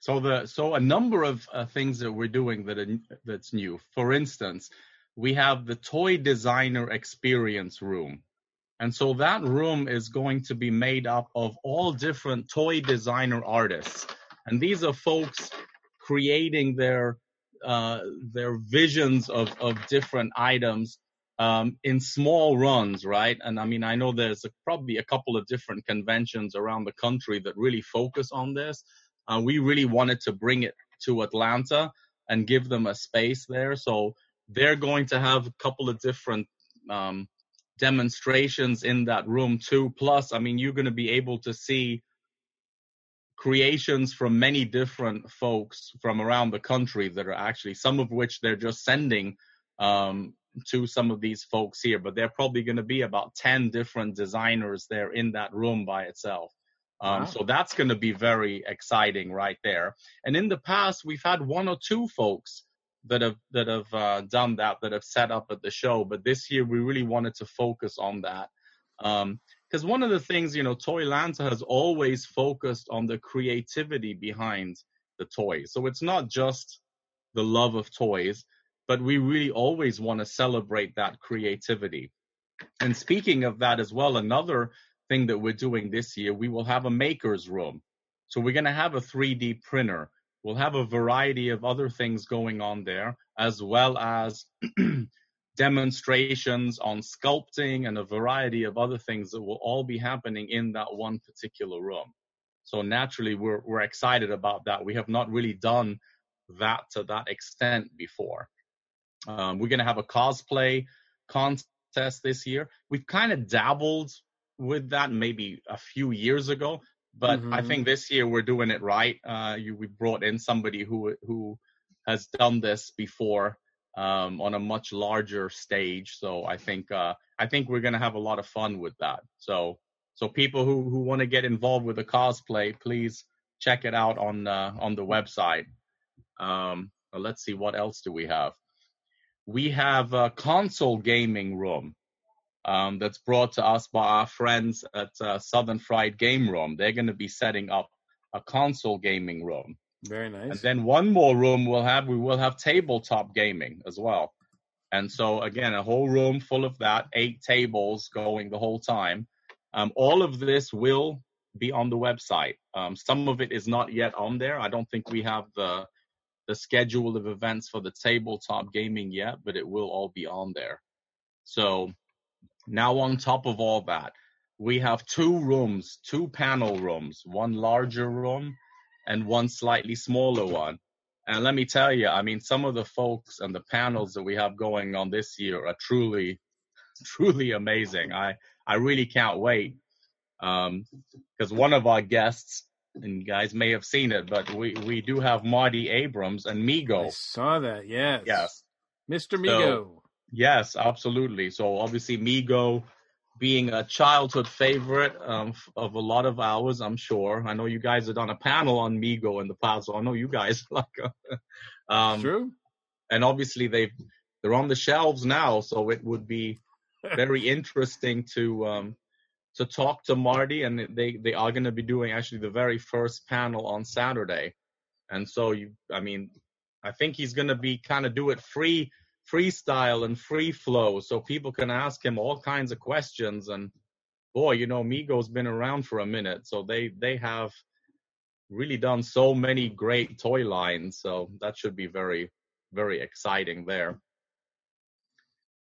So the so a number of uh, things that we're doing that are, that's new. For instance, we have the toy designer experience room. And so that room is going to be made up of all different toy designer artists. And these are folks creating their uh, their visions of, of different items um, in small runs, right? And I mean, I know there's a, probably a couple of different conventions around the country that really focus on this. Uh, we really wanted to bring it to Atlanta and give them a space there. So they're going to have a couple of different um, demonstrations in that room too. Plus, I mean, you're going to be able to see creations from many different folks from around the country that are actually some of which they're just sending um, to some of these folks here, but they're probably going to be about 10 different designers there in that room by itself. Um, Wow. So that's going to be very exciting right there. And in the past, we've had one or two folks that have that have uh, done that that have set up at the show, but this year we really wanted to focus on that. Um, because one of the things you know toylanta has always focused on the creativity behind the toys so it's not just the love of toys but we really always want to celebrate that creativity. And speaking of that as well, another thing that we're doing this year, we will have a maker's room. So we're going to have a 3D printer. We'll have a variety of other things going on there, as well as demonstrations on sculpting and a variety of other things that will all be happening in that one particular room. So naturally, we're we're excited about that. We have not really done that to that extent before. Um, we're going to have a cosplay contest this year. We've kind of dabbled with that maybe a few years ago, but mm-hmm. I think this year we're doing it right. Uh, you, we brought in somebody who who has done this before um, on a much larger stage. So I think uh, I think we're gonna have a lot of fun with that. So so people who who want to get involved with the cosplay, please check it out on uh, on the website. Um, let's see what else do we have. We have a console gaming room um, that's brought to us by our friends at uh, Southern Fried Game Room. They're going to be setting up a console gaming room. Very nice. And then one more room we'll have, we will have tabletop gaming as well. And so again, a whole room full of that, eight tables going the whole time. Um, all of this will be on the website. Um, some of it is not yet on there. I don't think we have the the schedule of events for the tabletop gaming yet, but it will all be on there. So now on top of all that, we have two rooms, two panel rooms, one larger room and one slightly smaller one. And let me tell you, I mean, some of the folks and the panels that we have going on this year are truly, truly amazing. I, I really can't wait. Um, cause one of our guests, and you guys may have seen it, but we, we do have Marty Abrams and Mego. I saw that. Yes. Yes. Mr. Mego. So, yes, absolutely. So obviously Mego being a childhood favorite um, of a lot of ours, I'm sure. I know you guys have done a panel on Mego in the past, so I know you guys like. um, True. And obviously they've they're on the shelves now, so it would be very interesting to um, to talk to Marty, and they they are going to be doing actually the very first panel on Saturday, and so you, I mean, I think he's going to be kind of do it free freestyle and free flow so people can ask him all kinds of questions. And boy you know mego's been around for a minute so they they have really done so many great toy lines so that should be very very exciting there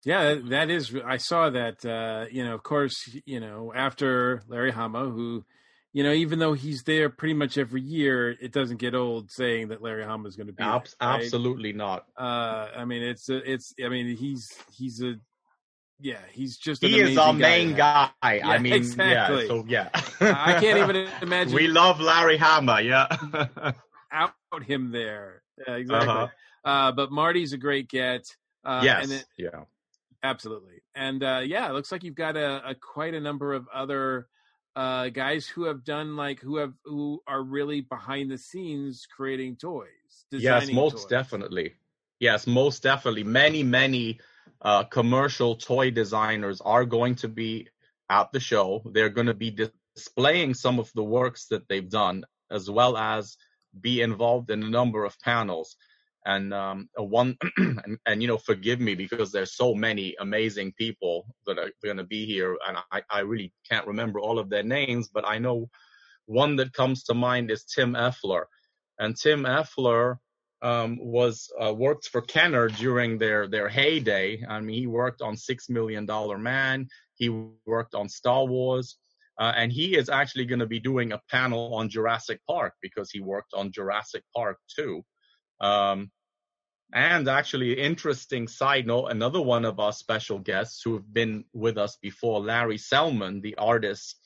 yeah that is i saw that uh you know of course you know after larry hama who you know, even though he's there pretty much every year, it doesn't get old saying that Larry Hama is going to be. Ab- there, right? Absolutely not. Uh, I mean, it's a, it's. I mean, he's he's a. Yeah, he's just. he is our main guy. Yeah, I mean, exactly. Yeah, so yeah. I can't even imagine. We love Larry Hama. Yeah. out him there. Yeah, exactly. Uh-huh. Uh, but Marty's a great get. Uh, yes. Yeah. Absolutely. And uh, yeah, it looks like you've got a, a quite a number of other uh, guys who have done like who have who are really behind the scenes creating toys. Yes, most toys. definitely. Yes, most definitely. Many, many uh, commercial toy designers are going to be at the show. They're going to be displaying some of the works that they've done, as well as be involved in a number of panels and um, one and, and, you know forgive me because there's so many amazing people that are going to be here and I, I really can't remember all of their names but i know one that comes to mind is tim effler. And tim effler um, was uh, worked for kenner during their their heyday. I mean he worked on six million dollar man. He worked on star wars. Uh, and he is actually going to be doing a panel on jurassic park because he worked on jurassic park too um, and actually, interesting side note, another one of our special guests who have been with us before, Larry Selman, the artist,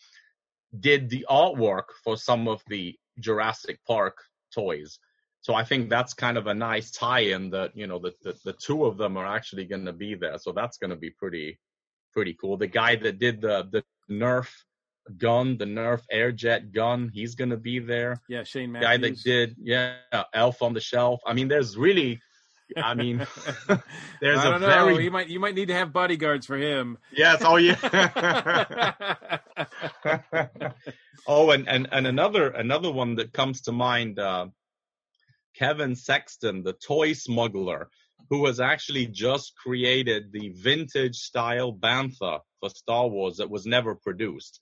did the artwork for some of the Jurassic Park toys. So I think that's kind of a nice tie-in that you know the the, the two of them are actually going to be there. So that's going to be pretty pretty cool. The guy that did the the Nerf gun, the Nerf airjet gun. He's gonna be there. Yeah, Shane Matthews. Guy that did yeah, Elf on the Shelf. I mean, there's really, I mean, there's I don't a know. very You might you might need to have bodyguards for him. yes. Oh yeah. oh, and and and another another one that comes to mind. Uh, Kevin Sexton, the toy smuggler. who has actually just created the vintage style bantha for Star Wars that was never produced.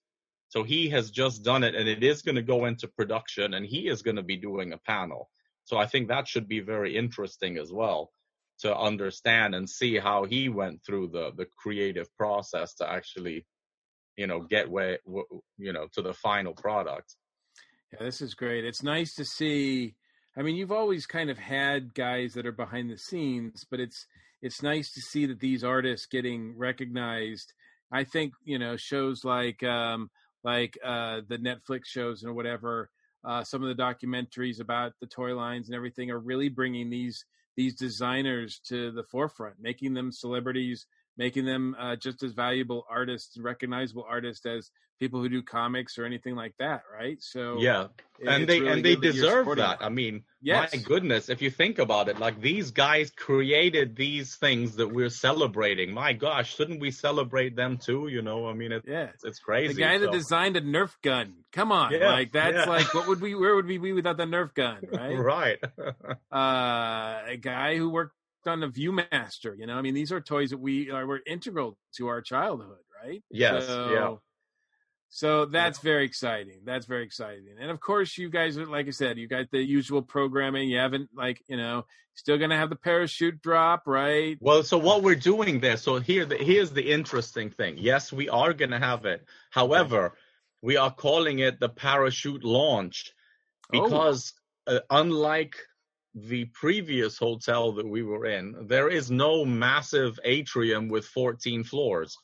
So he has just done it and it is going to go into production and he is going to be doing a panel. So I think that should be very interesting as well to understand and see how he went through the, the creative process to actually, you know, get where, you know, to the final product. Yeah, this is great. It's nice to see. I mean, you've always kind of had guys that are behind the scenes, but it's it's nice to see that these artists getting recognized. I think you know shows like um, like uh, the Netflix shows or whatever. Uh, some of the documentaries about the toy lines and everything are really bringing these these designers to the forefront, making them celebrities, making them uh, just as valuable artists, recognizable artists as people who do comics or anything like that, right? So yeah, and they really and they deserve that. that. I mean, yes. my goodness, if you think about it, like these guys created these things that we're celebrating. My gosh, shouldn't we celebrate them too? You know, I mean, it, yeah, it's, it's crazy. The guy so. that designed a Nerf gun. Come on, yeah, like that's yeah. like what would we? Where would we be without the Nerf gun? Right. right. uh, a guy who worked on the ViewMaster. You know, I mean, these are toys that we are were integral to our childhood, right? Yes. So, yeah. So that's yeah. very exciting. That's very exciting. And of course, you guys like I said, you got the usual programming. You haven't like you know, still gonna have the parachute drop, right? Well, so what we're doing there. So here, the, here's the interesting thing. Yes, we are gonna have it. However, we are calling it the parachute launch oh. because oh. uh, unlike the previous hotel that we were in, there is no massive atrium with 14 floors.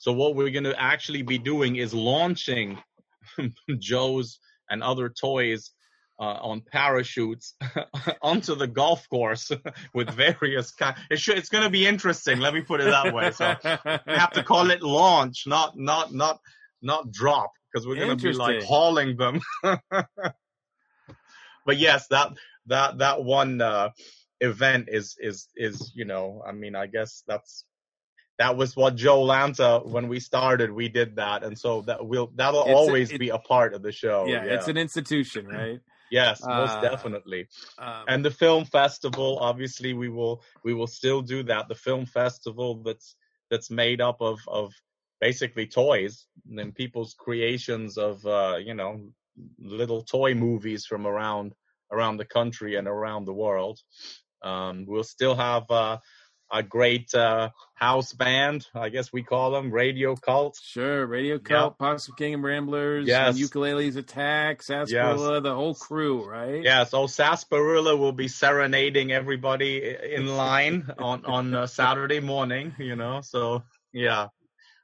So what we're going to actually be doing is launching Joe's and other toys uh, on parachutes onto the golf course with various kind. It should, it's going to be interesting. Let me put it that way. So we have to call it launch, not not not not drop, because we're going to be like hauling them. But yes, that that that one uh, event is is is you know, I mean, I guess that's that was what Joe Lanta when we started. We did that, and so that will that'll it's always a, it, be a part of the show. Yeah, yeah. it's an institution, right? yes, most uh, definitely. Um, and the film festival, obviously, we will we will still do that. The film festival that's that's made up of of basically toys and people's creations of uh, you know little toy movies from around around the country and around the world. Um, we'll still have uh, a great uh, house band, I guess we call them Radio Cult. Sure, Radio Cult, yep. Possum King and Ramblers, yes. and Ukuleles Attack, Sarsaparilla, yes. the whole crew, right? Yeah, so Sarsaparilla will be serenading everybody in line on on uh, Saturday morning, you know. So yeah,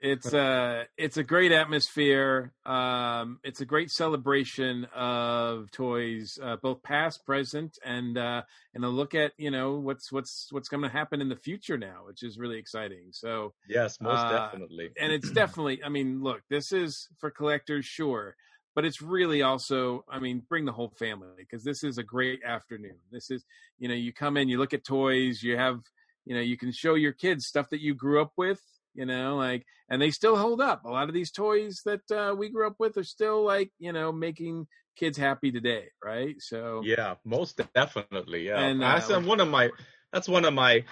it's uh it's a great atmosphere um it's a great celebration of toys uh, both past present and uh and a look at you know what's what's what's going to happen in the future now which is really exciting. So yes most uh, definitely. and it's definitely i mean look this is for collectors sure but it's really also i mean bring the whole family because this is a great afternoon. This is you know you come in you look at toys you have you know you can show your kids stuff that you grew up with you know like and they still hold up. A lot of these toys that uh, we grew up with are still like you know making kids happy today right? So yeah most definitely yeah. And uh, that's one of my that's one of my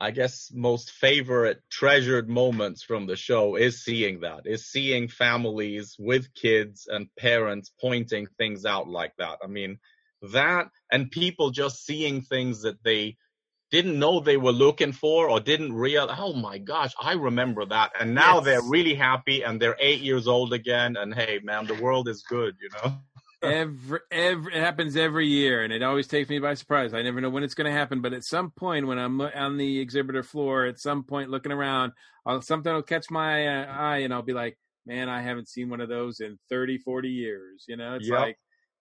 i guess most favorite treasured moments from the show is seeing that is seeing families with kids and parents pointing things out like that. I mean that and people just seeing things that they didn't know they were looking for or didn't realize, oh my gosh, I remember that. And now yes. they're really happy and they're eight years old again. And hey, man, the world is good, you know? every, every, it happens every year and it always takes me by surprise. I never know when it's going to happen, but at some point when I'm on the exhibitor floor, at some point looking around, I'll, something will catch my uh, eye and I'll be like, man, I haven't seen one of those in 30, 40 years. You know, it's yep. like,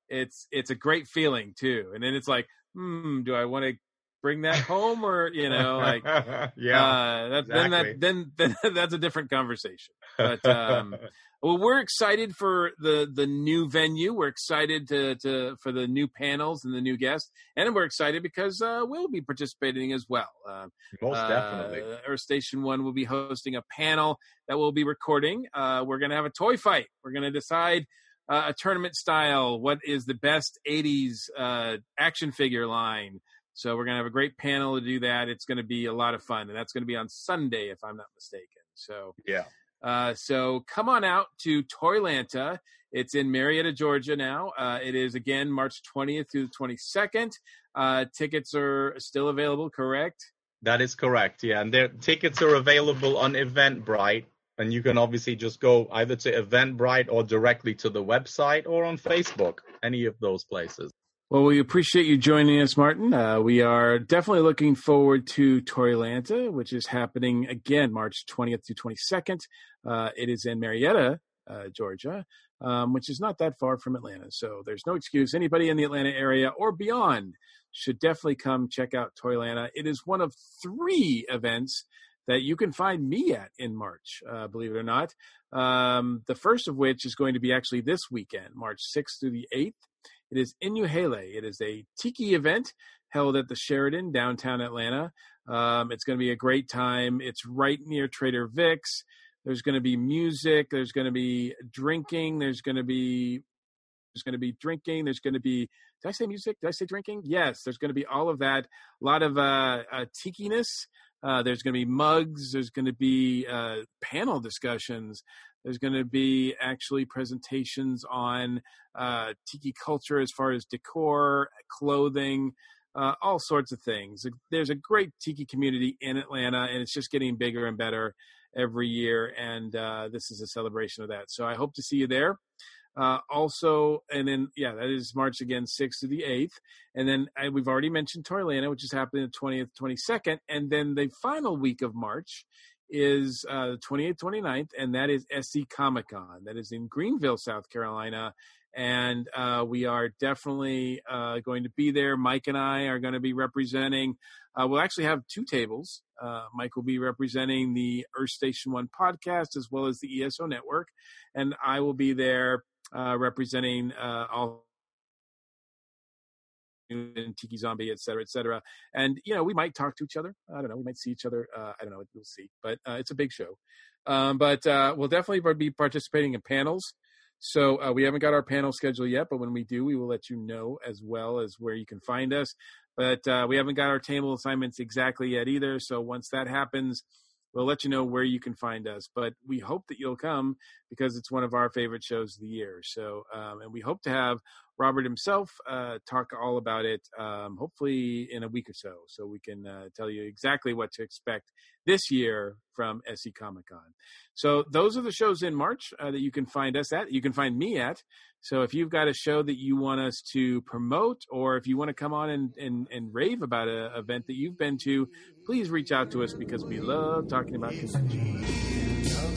it's, it's a great feeling too. And then it's like, hmm, do I want to bring that home or you know like yeah uh, that, exactly. then that then, then that's a different conversation. But um well we're excited for the the new venue. We're excited to to for the new panels and the new guests. And we're excited because uh we'll be participating as well. Uh, most definitely. Uh, earth station one will be hosting a panel that we'll be recording. Uh we're gonna have a toy fight. We're gonna decide uh, a tournament style. What is the best 80s uh action figure line So we're going to have a great panel to do that. It's going to be a lot of fun, and that's going to be on Sunday, if I'm not mistaken. So yeah. Uh, so come on out to Toylanta. It's in Marietta, Georgia now. Uh, it is again March 20th through the 22nd. Uh, tickets are still available, correct? That is correct. Yeah, and their tickets are available on Eventbrite, and you can obviously just go either to Eventbrite or directly to the website or on Facebook, any of those places. Well, we appreciate you joining us, Marten. Uh, we are definitely looking forward to Toylanta, which is happening again March 20th to 22nd. Uh, it is in Marietta, uh, Georgia, um, which is not that far from Atlanta. So there's no excuse. Anybody in the Atlanta area or beyond should definitely come check out Toylanta. It is one of three events that you can find me at in March, uh, believe it or not. Um, the first of which is going to be actually this weekend, March 6th through the 8th. It is Inuhele. It is a tiki event held at the Sheraton, downtown Atlanta. Um, it's going to be a great time. It's right near Trader Vic's. There's going to be music. There's going to be drinking. There's going to be there's going to be drinking. There's going to be did I say music? Did I say drinking? Yes. There's going to be all of that. A lot of uh, uh tiki-ness. Uh, there's going to be mugs. There's going to be uh, panel discussions. There's going to be actually presentations on uh, tiki culture as far as decor, clothing, uh, all sorts of things. There's a great tiki community in Atlanta, and it's just getting bigger and better every year. And uh, this is a celebration of that. So I hope to see you there. Uh, also, and then yeah, that is March again, sixth to the eighth, and then I, we've already mentioned Toylanta, which is happening the twentieth, twenty second, and then the final week of March is uh, the 28th, 29th, and that is SC Comic Con. That is in Greenville, South Carolina. And uh, we are definitely uh, going to be there. Mike and I are going to be representing. Uh, we'll actually have two tables. Uh, Mike will be representing the Earth Station One podcast as well as the ESO network, and I will be there uh, representing all and Tiki Zombie, et cetera, et cetera. And, you know, we might talk to each other. I don't know. We might see each other. Uh, I don't know. We'll see. But uh, it's a big show. Um, but uh, we'll definitely be participating in panels. So uh, we haven't got our panel schedule yet, but when we do, we will let you know as well as where you can find us. But uh, we haven't got our table assignments exactly yet either. So once that happens, we'll let you know where you can find us. But we hope that you'll come because it's one of our favorite shows of the year. So, um, and we hope to have Robert himself uh, talk all about it, um, hopefully in a week or so, so we can uh, tell you exactly what to expect this year from SC Comic Con. So those are the shows in March uh, that you can find us at. You can find me at. So if you've got a show that you want us to promote, or if you want to come on and, and, and rave about an event that you've been to, please reach out to us because we love talking about conventions.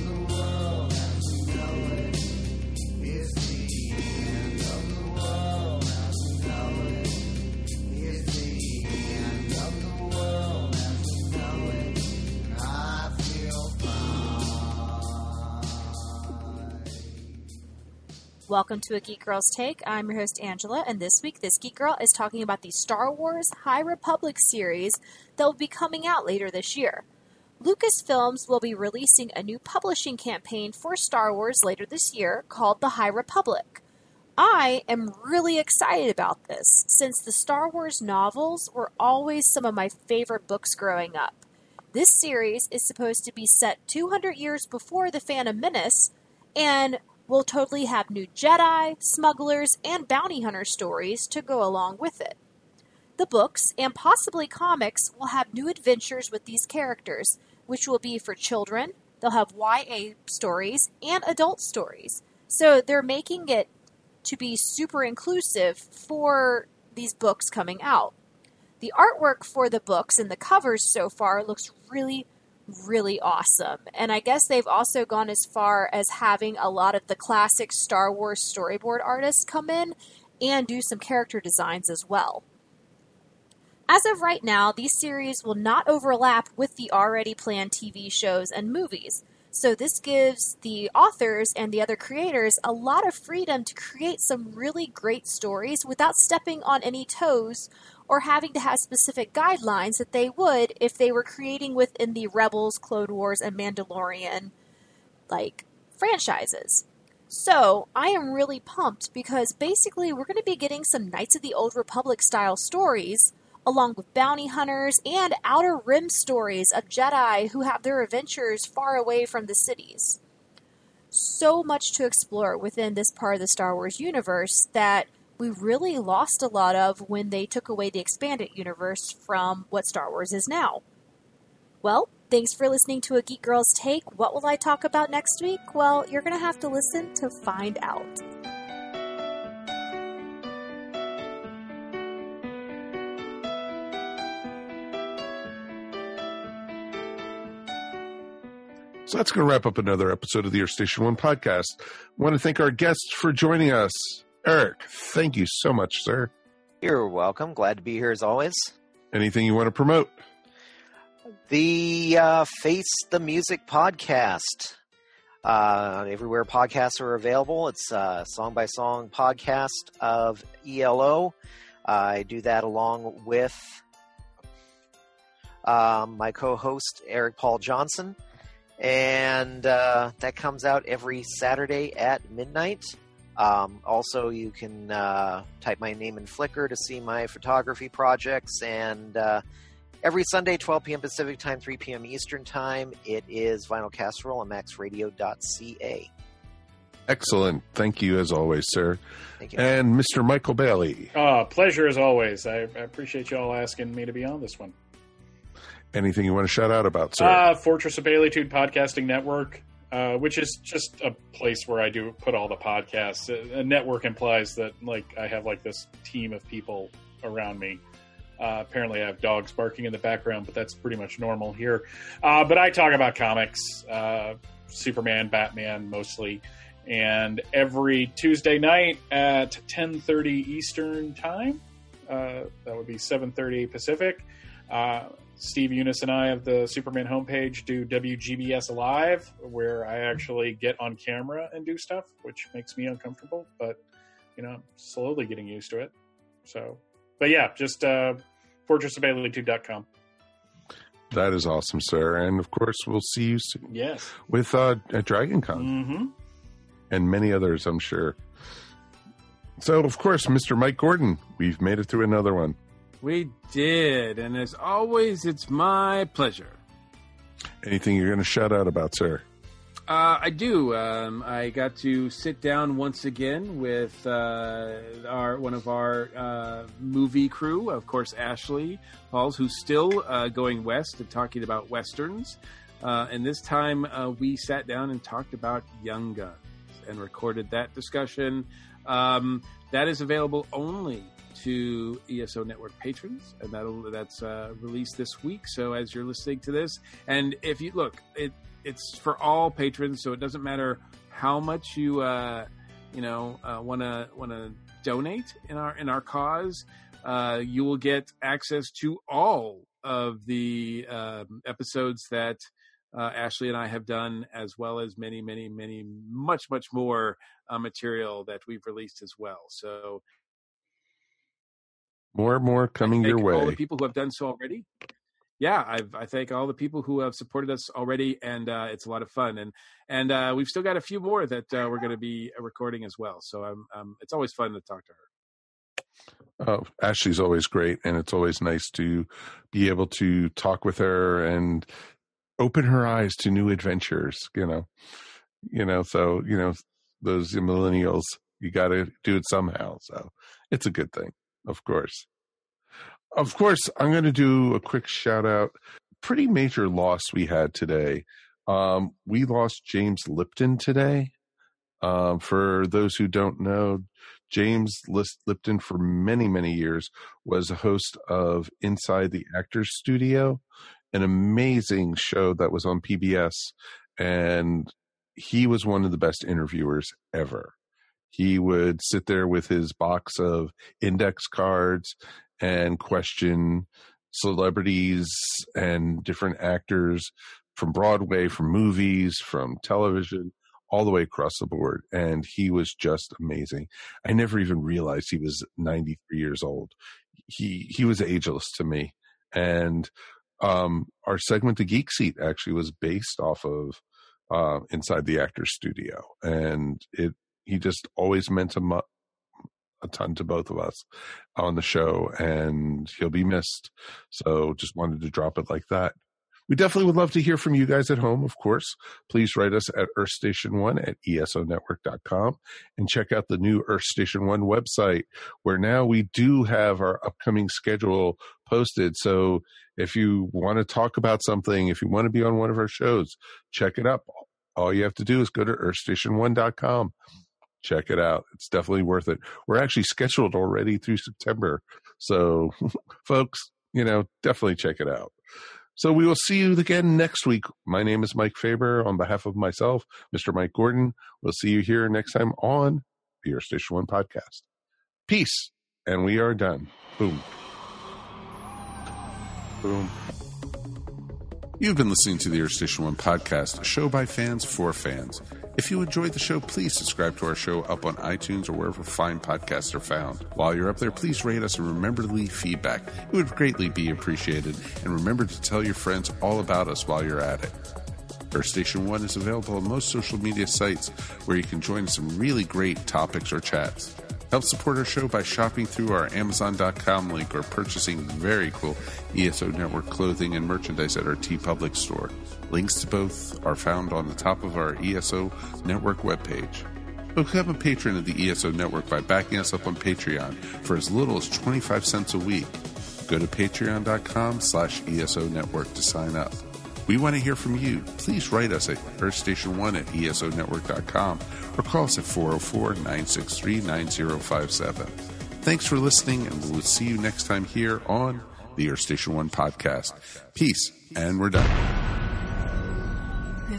Welcome to a Geek Girl's Take. I'm your host, Angela, and this week, this Geek Girl is talking about the Star Wars High Republic series that will be coming out later this year. Lucasfilms will be releasing a new publishing campaign for Star Wars later this year called The High Republic. I am really excited about this since the Star Wars novels were always some of my favorite books growing up. This series is supposed to be set 200 years before The Phantom Menace, and will totally have new Jedi, smugglers, and bounty hunter stories to go along with it. The books, and possibly comics, will have new adventures with these characters, which will be for children, they'll have YA stories, and adult stories. So they're making it to be super inclusive for these books coming out. The artwork for the books and the covers so far looks really, really awesome. And I guess they've also gone as far as having a lot of the classic Star Wars storyboard artists come in and do some character designs as well. As of right now, these series will not overlap with the already planned TV shows and movies. So, this gives the authors and the other creators a lot of freedom to create some really great stories without stepping on any toes or having to have specific guidelines that they would if they were creating within the Rebels, Clone Wars, and Mandalorian like franchises. So, I am really pumped because basically we're going to be getting some Knights of the Old Republic style stories along with bounty hunters and outer rim stories of Jedi who have their adventures far away from the cities. So much to explore within this part of the Star Wars universe that we really lost a lot of when they took away the expanded universe from what Star Wars is now. Well, thanks for listening to a Geek Girl's Take. What will I talk about next week? Well, you're going to have to listen to find out. So that's going to wrap up another episode of the Earth Station One podcast. I want to thank our guests for joining us. Eric, thank you so much, sir. You're welcome. Glad to be here as always. Anything you want to promote? The uh, Face the Music podcast. Uh, everywhere podcasts are available. It's a song by song podcast of ELO. I do that along with um, my co host, Eric Paul Johnson. And uh, that comes out every Saturday at midnight. Um, also, you can uh, type my name in Flickr to see my photography projects. And uh, every Sunday, 12 p.m. Pacific Time, 3 p.m. Eastern Time, it is Vinyl Casserole on maxradio.ca. Excellent. Thank you, as always, sir. Thank you. And Mr. Michael Bailey. Uh, pleasure as always. I, I appreciate you all asking me to be on this one. Anything you want to shout out about, sir? Uh, Fortress of Baileytude Podcasting Network, uh, which is just a place where I do put all the podcasts. A, network implies that like I have like this team of people around me. Uh, apparently, I have dogs barking in the background, but that's pretty much normal here. Uh, but I talk about comics, uh, Superman, Batman, mostly. And every Tuesday night at 10:30 Eastern time, uh, that would be 7:30 Pacific. Steve Younis and I of the Superman homepage do WGBS Live, where I actually get on camera and do stuff, which makes me uncomfortable, but you know, I'm slowly getting used to it. So, but yeah, just uh, fortressofbaileytude.com. That is awesome, sir. And of course, we'll see you soon Yes. with uh, at Dragon Con Mm-hmm. and many others, I'm sure. So, of course, Mr. Mike Gordon, we've made it through another one. We did, and as always, it's my pleasure. Anything you're going to shout out about, sir? Uh, I do. Um, I got to sit down once again with uh, our one of our uh, movie crew, of course, Ashley Pauls, who's still uh, going west and talking about westerns. Uh, and this time, uh, we sat down and talked about Young Guns and recorded that discussion. Um, that is available only to ESO Network patrons, and that'll that's uh, released this week. So as you're listening to this, and if you look, it it's for all patrons, so it doesn't matter how much you uh, you know want to want to donate in our in our cause. Uh, you will get access to all of the um, episodes that uh, Ashley and I have done, as well as many, many, many, much, much more uh, material that we've released as well. So More and more coming your way. all the people who have done so already. Yeah, I've, I thank all the people who have supported us already, and uh, it's a lot of fun. And and uh, we've still got a few more that uh, we're going to be recording as well. So um, um, it's always fun to talk to her. Oh, Ashley's always great, and it's always nice to be able to talk with her and open her eyes to new adventures. You know, you know. So you know, those millennials, you got to do it somehow. So it's a good thing, of course. Of course, I'm going to do a quick shout out. Pretty major loss we had today. Um, we lost James Lipton today. Um, for those who don't know, James Lipton, for many, many years, was a host of Inside the Actors Studio, an amazing show that was on PBS. And he was one of the best interviewers ever. He would sit there with his box of index cards and question celebrities and different actors from Broadway, from movies, from television, all the way across the board. And he was just amazing. I never even realized he was 93 years old. He he was ageless to me. And um, our segment, The Geek Seat, actually was based off of uh, Inside the Actors Studio. And it he just always meant a, mu- a ton to both of us on the show, and he'll be missed. So just wanted to drop it like that. We definitely would love to hear from you guys at home, of course. Please write us at earthstation1 at esonetwork.com and check out the new Earth Station 1 website, where now we do have our upcoming schedule posted. So if you want to talk about something, if you want to be on one of our shows, check it up. All you have to do is go to earthstation1.com. Check it out. It's definitely worth it. We're actually scheduled already through September. So, folks, you know, definitely check it out. So we will see you again next week. My name is Mike Faber. On behalf of myself, Mr. Mike Gordon, we'll see you here next time on the Earth Station One podcast. Peace. And we are done. Boom. Boom. You've been listening to the Earth Station One podcast, a show by fans for fans. If you enjoyed the show, please subscribe to our show up on iTunes or wherever fine podcasts are found. While you're up there, please rate us and remember to leave feedback. It would greatly be appreciated. And remember to tell your friends all about us while you're at it. Earth Station One is available on most social media sites where you can join some really great topics or chats. Help support our show by shopping through our Amazon.com link or purchasing very cool ESO Network clothing and merchandise at our TeePublic store. Links to both are found on the top of our ESO Network webpage. Become a patron of the ESO Network by backing us up on Patreon for as little as 25 cents a week. Go to patreon.com slash ESO Network to sign up. We want to hear from you. Please write us at earthstation1 at esonetwork.com or call us at 404 963 9057. Thanks for listening, and we'll see you next time here on the Earth Station 1 podcast. Peace, and we're done.